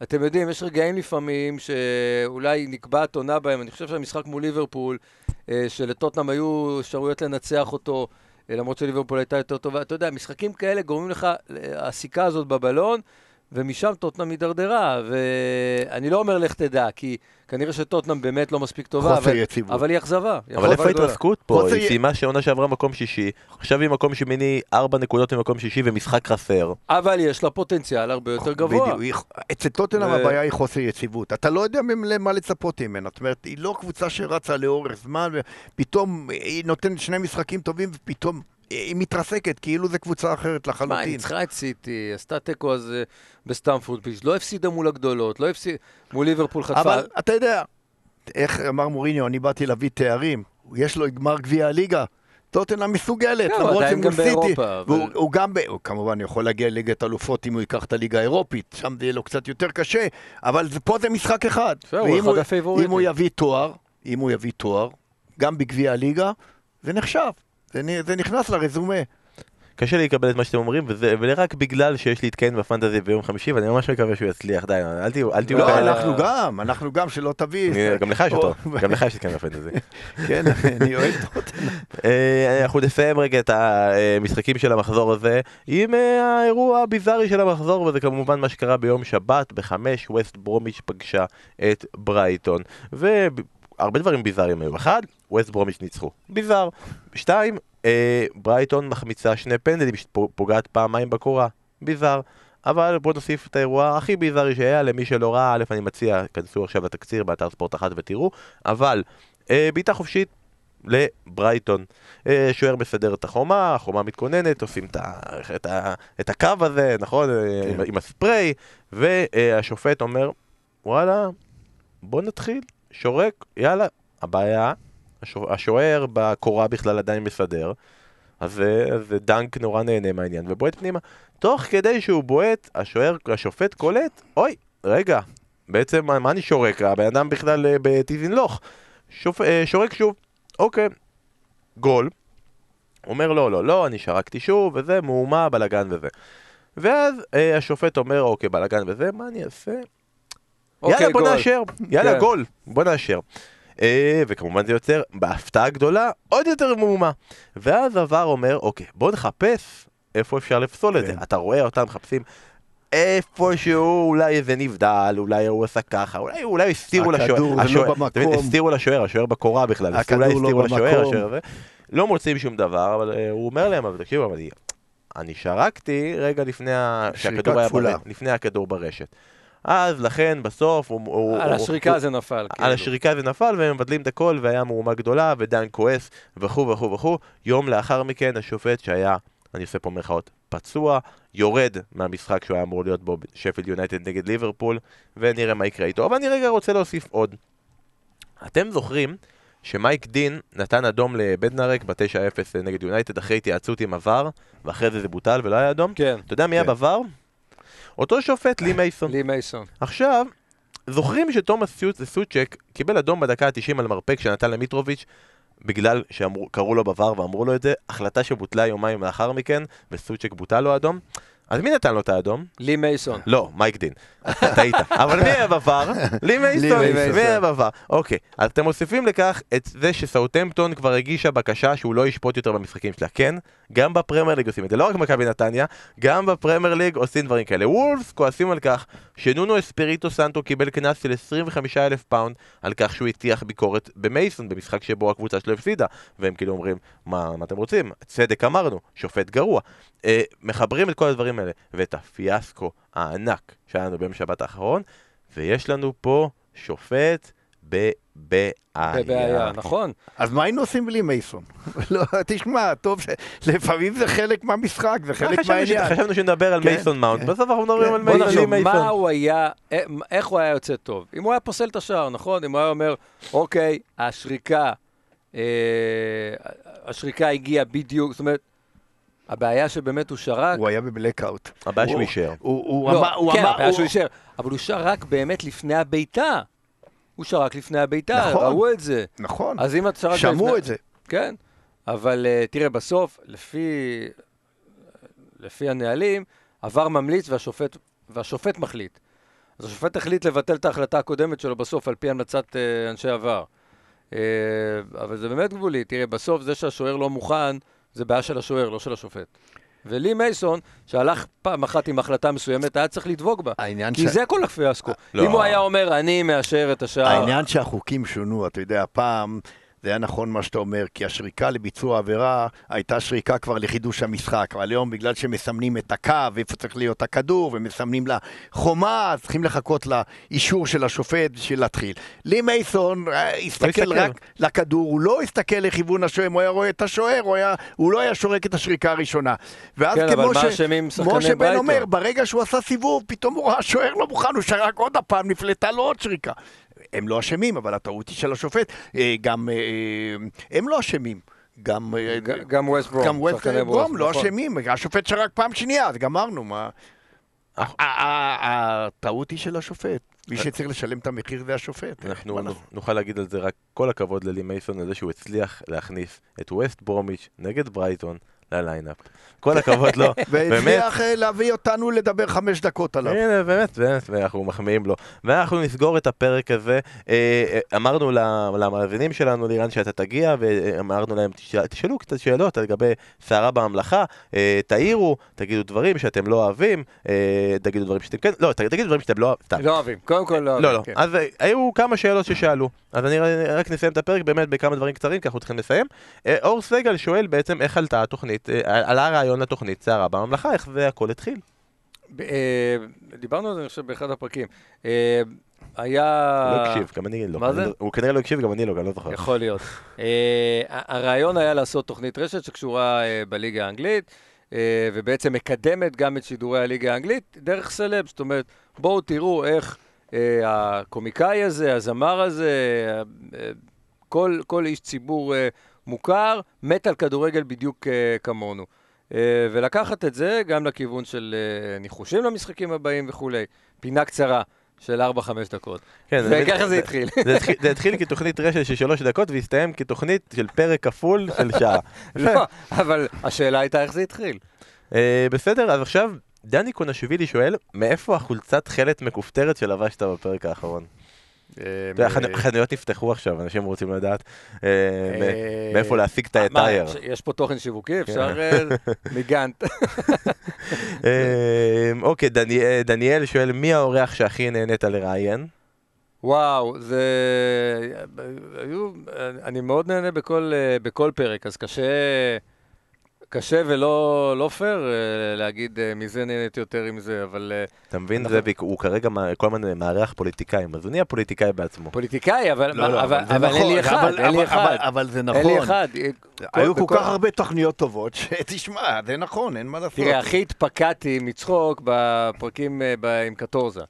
ואתם יודעים, יש רגעים לפעמים שאולי נקבעת עונה בהם. אני חושב שהמשחק מול ליברפול, אה, שלטוטנאם היו אפשרויות לנצח אותו, אה, למרות שליברפול הייתה יותר טובה. אתה יודע, משחקים כאלה גורמים לך, הסיכה הזאת בבלון, ומשם טוטנאם הידרדרה, ואני לא אומר לך תדע, כי כנראה שטוטנאם באמת לא מספיק טובה, אבל, אבל היא אכזבה. אבל איפה ההתרסקות פה? היא סיימה שעונה שעברה מקום שישי, עכשיו היא מקום שמיני ארבע נקודות ממקום שישי ומשחק חסר. אבל יש לה פוטנציאל הרבה יותר גבוה. אצל טוטנאם הבעיה היא חוסר יציבות. אתה לא יודע למה לצפות ממנה. זאת אומרת, היא לא קבוצה שרצה לאורך זמן, ופתאום היא נותנת שני משחקים טובים, ופתאום היא מתרסקת, כאילו זה קבוצה אחרת לחלוטין. מה, היא ניצחה את סיטי, עשתה תיקו אז בסטמפורד פיש, לא הפסידה מול הגדולות, לא הפסידה, מול ליברפול חטפה. אבל אתה יודע, איך אמר מוריניו, אני באתי להביא תארים, יש לו גמר גביע הליגה. טוטנאם מסוגלת, כן, למרות שהם גם סיטי. באירופה, אבל- והוא הוא גם, הוא כמובן יכול להגיע לליגת אלופות אם הוא ייקח את הליגה האירופית, שם זה יהיה לו קצת יותר קשה, אבל זה- פה זה משחק אחד. הוא ואם הפייבוריטים. אם הוא יביא תואר, אם הוא יביא תואר, גם בגביע הליגה, זה נחשב, זה זה נכנס לרזומה. קשה לי לקבל את מה שאתם אומרים, וזה ורק בגלל שיש קיין בפנטזי ביום חמישי, ואני ממש מקווה שהוא יצליח, די, אל תהיו לא, כאלה. אנחנו גם, אנחנו גם, שלא תביא. גם לך יש אותו, או- גם לך יש את קיין בפנטזי. כן, אני אוהב טוטנאם. אה, אנחנו נסיים רגע את המשחקים של המחזור הזה עם אה, האירוע הביזארי של המחזור, וזה כמובן מה שקרה ביום שבת בחמש, ווסט ברומיץ' פגשה את ברייטון. והרבה דברים ביזאריים היו. אחד, ווסט ברומיץ' ניצחו. ביזאר. שתיים, אה, ברייטון מחמיצה שני פנדלים, פוגעת פעמיים בקורה. ביזאר. אבל בואו נוסיף את האירוע הכי ביזארי שהיה, למי שלא ראה, א', אני מציע, כנסו עכשיו לתקציר באתר ספורט אחת ותראו, אבל אה, בעיטה חופשית לברייטון. אה, שוער מסדר את החומה, החומה מתכוננת, עושים את, ה, את, ה, את הקו הזה, נכון? אה, עם, עם הספרי, והשופט אומר, וואלה, בוא נתחיל, שורק, יאללה. הבעיה, השוער בקורה בכלל עדיין מסדר, אז זה דנק נורא נהנה מהעניין, ובועט פנימה. תוך כדי שהוא בועט, השוער, השופט קולט, אוי, רגע, בעצם מה, מה אני שורק? הבן אדם בכלל אה, בטיזינלוך. שופ... אה, שורק שוב, אוקיי, גול. אומר לא, לא, לא, אני שרקתי שוב, וזה, מהומה, בלאגן וזה. ואז אה, השופט אומר, אוקיי, בלאגן וזה, מה אני אעשה? אוקיי, יאללה, בוא גול. נאשר, יאללה, כן. גול, בוא נאשר. אה, וכמובן זה יוצר, בהפתעה גדולה, עוד יותר מהומה. ואז עבר אומר, אוקיי, בוא נחפש איפה אפשר לפסול את זה. כן. אתה רואה אותם מחפשים איפשהו, אולי איזה נבדל, אולי הוא עשה ככה, אולי, אולי הסתירו לשוער. הכדור לא במקום. הסתירו לשוער, השוער בקורה בכלל. הכדור לא לשוער, במקום. השוער הזה. לא מוצאים שום דבר, אבל אה, הוא אומר להם, אבל תקשיבו, אבל אני- שרקתי רגע לפני שהכדור היה לפני הכדור ברשת. אז לכן בסוף הוא... הוא- על הוא- השריקה הוא- זה נפל. על כאילו. השריקה זה נפל והם מבטלים את הכל והיה מהומה גדולה ודן כועס וכו' וכו' וכו'. יום לאחר מכן השופט שהיה, אני עושה פה מירכאות, פצוע, יורד מהמשחק שהוא היה אמור להיות בו שפילד יונייטד נגד ליברפול ונראה מה יקרה איתו. אבל אני רגע רוצה להוסיף עוד. אתם זוכרים שמייק דין נתן אדום לבדנרק ב-9-0 נגד יונייטד אחרי התייעצות עם עבר ואחרי זה זה בוטל ולא היה אדום? כן, אתה יודע מי היה כן. אותו שופט, לי מייסון. לי מייסון. עכשיו, זוכרים שתומאס סוצ'ק קיבל אדום בדקה ה-90 על מרפק שנתן למיטרוביץ' בגלל שקראו לו ב VAR ואמרו לו את זה, החלטה שבוטלה יומיים לאחר מכן, וסוצ'ק בוטל לו אדום. אז מי נתן לו את האדום? לי מייסון. לא, מייק דין. טעית. אבל מי היה ב VAR? לי. מייסון. מי היה ב VAR? אוקיי. אז אתם מוסיפים לכך את זה שסאוטמפטון כבר הגישה בקשה שהוא לא ישפוט יותר במשחקים שלה. כן? גם בפרמייר ליג עושים את זה. לא רק מכבי נתניה, גם בפרמייר ליג עושים דברים כאלה. וולס כועסים על כך שנונו אספיריטו סנטו קיבל קנס של 25,000 פאונד על כך שהוא הטיח ביקורת במייסון במשחק שבו הקבוצה שלו הפסידה. והם כאילו אומרים, מה, מה אתם רוצים? צדק אמרנו, שופט גרוע. אה, מחברים את כל הדברים האלה, ואת הפיאסקו הענק שהיה לנו ביום שבת האחרון, ויש לנו פה שופט בבעיה. בבעיה, נכון. אז מה היינו עושים בלי מייסון? לא, תשמע, טוב, לפעמים זה חלק מהמשחק, זה חלק מהעניין. חשבנו שנדבר על כן, מייסון מאונט, כן. בסוף אנחנו מדברים. על בוא מייסון. נחשוב, לי מה. הוא היה, א- איך הוא היה יוצא טוב? אם הוא היה פוסל את השער, נכון? אם הוא היה אומר, אוקיי, השריקה, אה, השריקה הגיעה בדיוק, זאת אומרת, הבעיה שבאמת הוא שרק, הוא היה בבלקאוט. הבעיה שהוא הוא- יישאר. הוא לא, אמר, כן, הבעיה הוא- שהוא יישאר, אבל הוא שרק באמת לפני הבעיטה. הוא שרק לפני הבעיטה, נכון. ראו את זה. נכון, אז אם את שרקת שמעו לפני- את זה. כן, אבל uh, תראה, בסוף, לפי, לפי הנהלים, עבר ממליץ והשופט, והשופט מחליט. אז השופט החליט לבטל את ההחלטה הקודמת שלו בסוף, על פי המלצת uh, אנשי עבר. Uh, אבל זה באמת גבולי. תראה, בסוף זה שהשוער לא מוכן, זה בעיה של השוער, לא של השופט. ולי מייסון, שהלך פעם אחת עם החלטה מסוימת, היה צריך לדבוק בה. העניין כי ש- זה כל הפיאסקו. לא. אם הוא היה אומר, אני מאשר את השער... העניין שהחוקים שונו, אתה יודע, פעם זה היה נכון מה שאתה אומר, כי השריקה לביצוע עבירה הייתה שריקה כבר לחידוש המשחק, אבל היום בגלל שמסמנים את הקו, איפה צריך להיות הכדור, ומסמנים לה חומה, אז צריכים לחכות לאישור של השופט בשביל להתחיל. לי מייסון אה, הסתכל. רק לכדור, הוא לא הסתכל לכיוון השוער, הוא היה רואה את השוער, הוא, היה, הוא לא היה שורק את השריקה הראשונה. ואז כן, כמו ש... בן? אומר, ברגע שהוא עשה סיבוב, פתאום הוא ראה שוער לא מוכן, הוא שרק עוד הפעם, נפלטה לו עוד שריקה. הם לא אשמים, אבל הטעות היא של השופט. אה, גם, אה, הם לא אשמים. גם... אה, ג- גם ווסט ברום. גם ווסט שחקני ברום לא נכון. אשמים, השופט שרק פעם שנייה, אז גמרנו, מה... הטעות היא של השופט. מי שצריך לשלם את המחיר זה השופט. אנחנו? נוכל להגיד על זה רק כל הכבוד ללי מייסון על זה שהוא הצליח להכניס את ווסט ברומיץ' נגד ברייטון לליינאפ. כל הכבוד לו, באמת. והצליח אה, להביא אותנו לדבר חמש דקות עליו. הנה, באמת, באמת, ואנחנו מחמיאים לו. ואנחנו נסגור את הפרק הזה. אה, אה, אמרנו ל- למאזינים שלנו, לירן, שאתה תגיע, ואמרנו להם, "תשאל- תשאלו קצת שאלות לגבי סערה בממלכה, תעירו, תגידו דברים שאתם לא אוהבים, תגידו דברים שאתם כן, לא, תגידו דברים שאתם לא, סתם. לא אוהבים, קודם כל לא אוהבים. לא, לא. אז היו כמה שאלות ששאלו. אז אני רק נסיים את הפרק באמת בכמה דברים קצרים, כי אנחנו צריכים לסיים. אה, אור סגל שואל בעצם איך עלתה התוכנית, אה, עלה הרעיון לתוכנית סערה בממלכה, איך זה הכל התחיל. אה, דיברנו על זה, אני חושב, באחד הפרקים. היה... הוא לא הקשיב, גם אני לא. מה אני זה? לא- הוא כנראה לא הקשיב, גם אני לא, גם לא זוכר. יכול להיות. הרעיון היה לעשות תוכנית רשת שקשורה בליגה האנגלית, ובעצם מקדמת גם את שידורי הליגה האנגלית דרך סלב. זאת אומרת, בואו תראו איך הקומיקאי הזה, הזמר הזה, אה, כל, כל איש ציבור אה, מוכר, מת על כדורגל בדיוק אה, כמונו. אה, ולקחת את זה גם לכיוון של אה, ניחושים למשחקים הבאים וכולי. פינה קצרה של 4-5 דקות. כן, וככה זה התחיל. זה התחיל- זה התחיל כתוכנית רשת של שלוש דקות והסתיים כתוכנית של פרק כפול של שעה. לא, אבל השאלה הייתה איך זה התחיל. אה, בסדר, אז עכשיו דני קונשווילי שואל, מאיפה החולצת תכלת מכופתרת שלבשת בפרק האחרון? החנ- החנויות נפתחו עכשיו, אנשים רוצים לדעת אה, מ- מאיפה להשיג את מה, הטייר. יש- פה תוכן שיווקי, אפשר אה, מגאנט. אה, אוקיי, דני- אה, דניאל שואל, מי האורח שהכי נהנית לראיין? וואו, זה... היו... אני מאוד נהנה בכל, אה, בכל פרק, אז קשה... קשה ולא לא פייר אה, להגיד אה, מזה נהניתי יותר עם זה, אבל אה, אתה מבין, נכון. זאביק, הוא כרגע מה- כל הזמן מארח פוליטיקאים, אז הוא נהיה פוליטיקאי בעצמו. פוליטיקאי, אבל, לא, לא, אבל, זה אבל אין נכון, לי אחד, אבל- אין לי אחד. אבל- אבל זה אין לי נכון. אחד. היו כל בכל- כך הרבה תוכניות טובות, שתשמע, זה נכון, אין מה לעשות. תראה, הכי התפקעתי מצחוק בפרקים עם קטורזה.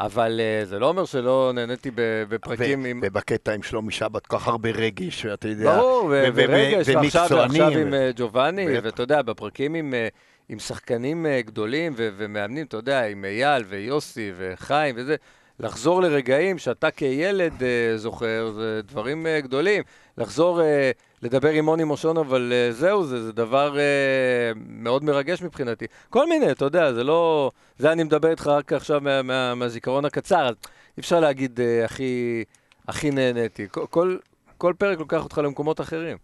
אבל אה, זה לא אומר שלא נהניתי בפרקים ו- עם... ובקטע עם שלומי שבת, כל כך הרבה רגש, ואתה יודע. ברור, ורגש, ועכשיו עם אה, ג'ובאני. ואתה יודע, בפרקים עם, אה, עם שחקנים גדולים ו- ומאמנים, אתה יודע, עם אייל ויוסי וחיים וזה, לחזור לרגעים שאתה כילד אה, זוכר, זה דברים אה, גדולים. לחזור אה, לדבר עם מוני מושון, אבל אה, זהו, זה, זה דבר אה, מאוד מרגש מבחינתי. כל מיני, אתה יודע, זה לא... זה אני מדבר איתך רק עכשיו מה, מה, מהזיכרון הקצר, אז אי אפשר להגיד אה, הכי, הכי נהניתי. כל, כל, כל פרק לוקח אותך למקומות אחרים.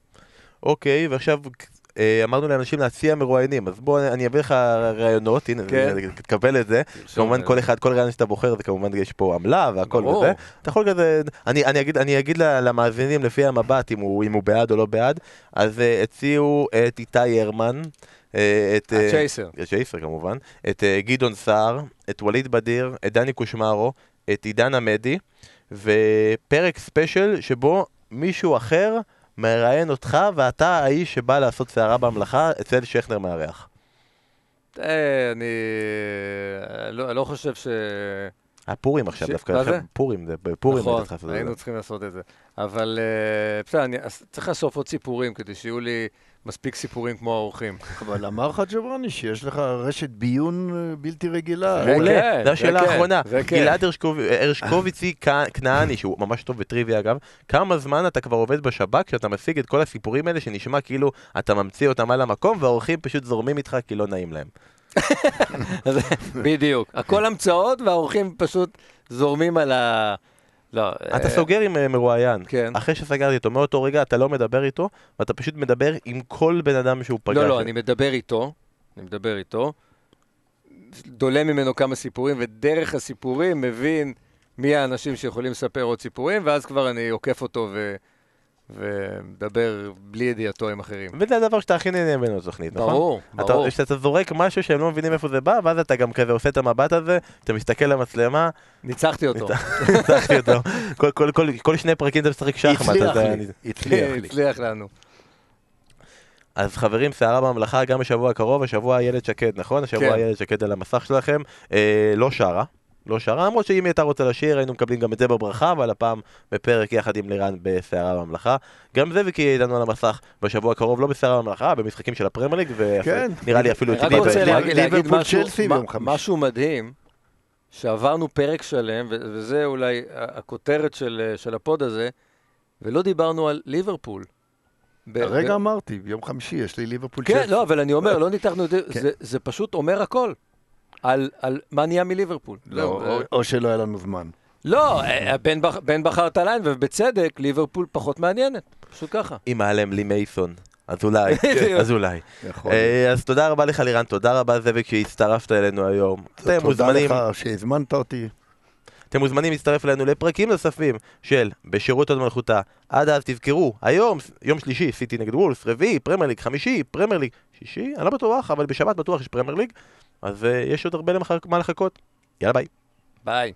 אוקיי, ועכשיו אה, אמרנו לאנשים להציע מרואיינים, אז בוא אני אביא לך רעיונות, הנה, כן. תקבל את זה. כמובן אה, כל אחד, כל רעיון שאתה בוחר, זה כמובן יש פה עמלה והכל. וזה. אתה יכול כזה, אני, אגיד, למאזינים לפי המבט אם הוא, בעד או לא בעד, אז uh, הציעו את איתי הרמן, את... אה, הצ'ייסר. כמובן, את גדעון סער, את ווליד בדיר, את דני קושמרו, את עידן עמדי, ופרק ספיישל שבו מישהו אחר מראיין אותך ואתה האיש שבא לעשות סערה בממלכה אצל שכנר מארח. אה, אה, לא, אני לא חושב ש... הפורים עכשיו ש- דווקא, עכשיו זה? פורים, זה בפורים נכון, היינו זה. צריכים לעשות את זה. אבל אה, בסדר, אני צריך לאסוף עוד סיפורים כדי שיהיו לי מספיק סיפורים כמו האורחים. אבל אמר לך ג'ובאני שיש לך רשת ביון אה, בלתי רגילה. מעולה, כן, זו השאלה כן, האחרונה. כן. גלעד הרשקוב- הרשקוביצי כנעני, שהוא ממש טוב בטריוויה אגב, כמה זמן אתה כבר עובד בשב"כ כשאתה משיג את כל הסיפורים האלה שנשמע כאילו אתה ממציא אותם על המקום והאורחים פשוט זורמים איתך כי לא נעים להם. בדיוק. הכל המצאות והאורחים פשוט זורמים על ה... לא. אתה אה, סוגר עם אה, מרואיין, כן. אחרי שסגרתי אותו, מאותו רגע אתה לא מדבר איתו, ואתה פשוט מדבר עם כל בן אדם שהוא פגש. לא, לא, אני מדבר איתו, אני מדבר איתו, דולה ממנו כמה סיפורים, ודרך הסיפורים מבין מי האנשים שיכולים לספר עוד סיפורים, ואז כבר אני עוקף אותו ו... ומדבר בלי ידיעתו עם אחרים. וזה הדבר שאתה הכי נהנה ממנו בתוכנית, נכון? ברור, ברור. שאתה זורק משהו שהם לא מבינים איפה זה בא, ואז אתה גם כזה עושה את המבט הזה, אתה מסתכל למצלמה, ניצחתי אותו. ניצחתי אותו. כל, כל, כל, כל שני פרקים אתה משחק שחמט. הצליח אז זה- לי, הצליח לי. הצליח לנו. אז חברים, סערה בממלכה גם בשבוע הקרוב, השבוע איילת שקד, נכון? השבוע כן. איילת שקד על המסך שלכם, אה, לא שרה. לא שרה, למרות שאם היא הייתה רוצה לשיר, היינו מקבלים גם את זה בברכה, אבל הפעם בפרק יחד עם לירן בסערה בממלכה. גם זאביקי איתנו על המסך בשבוע הקרוב, לא בסערה בממלכה, במשחקים של הפרמייר ליג, כן. ונראה לי אפילו אני רק איתי רוצה ב- להגיד, להגיד ליברפול משהו, צ'לסי מה- ביום חמישי. משהו מדהים, שעברנו פרק שלם, וזה אולי הכותרת של, של ה pod הזה, ולא דיברנו על ליברפול. הרגע אמרתי, ביום חמישי יש לי ליברפול כן, צ'לסי. לא, אבל אני אומר, לא ניתחנו את זה, כן. זה, זה פשוט אומר הכל. על, על מה נהיה מליברפול. לא, או- או שלא היה לנו זמן. לא, אה, בן, בח, בן בחר את ה line, ובצדק, ליברפול פחות מעניינת. פשוט ככה. אם מעלם לי מייסון. אז אולי. אז אולי. אה, אז תודה רבה לך לירן, תודה רבה זאביק שהצטרפת אלינו היום. אתם תודה מוזמנים, לך שהזמנת אותי. אתם מוזמנים להצטרף אלינו לפרקים נוספים של בשירות הוד מלכותה. עד אז תזכרו, היום, יום שלישי, סיטי נגד וולס, רביעי, פרמייר ליג, חמישי, פרמייר ליג, שישי, אני לא בטוח, אבל בשבת בטוח יש פרמייר ליג, אז אה, יש עוד הרבה מה לחכות. יאללה ביי. ביי.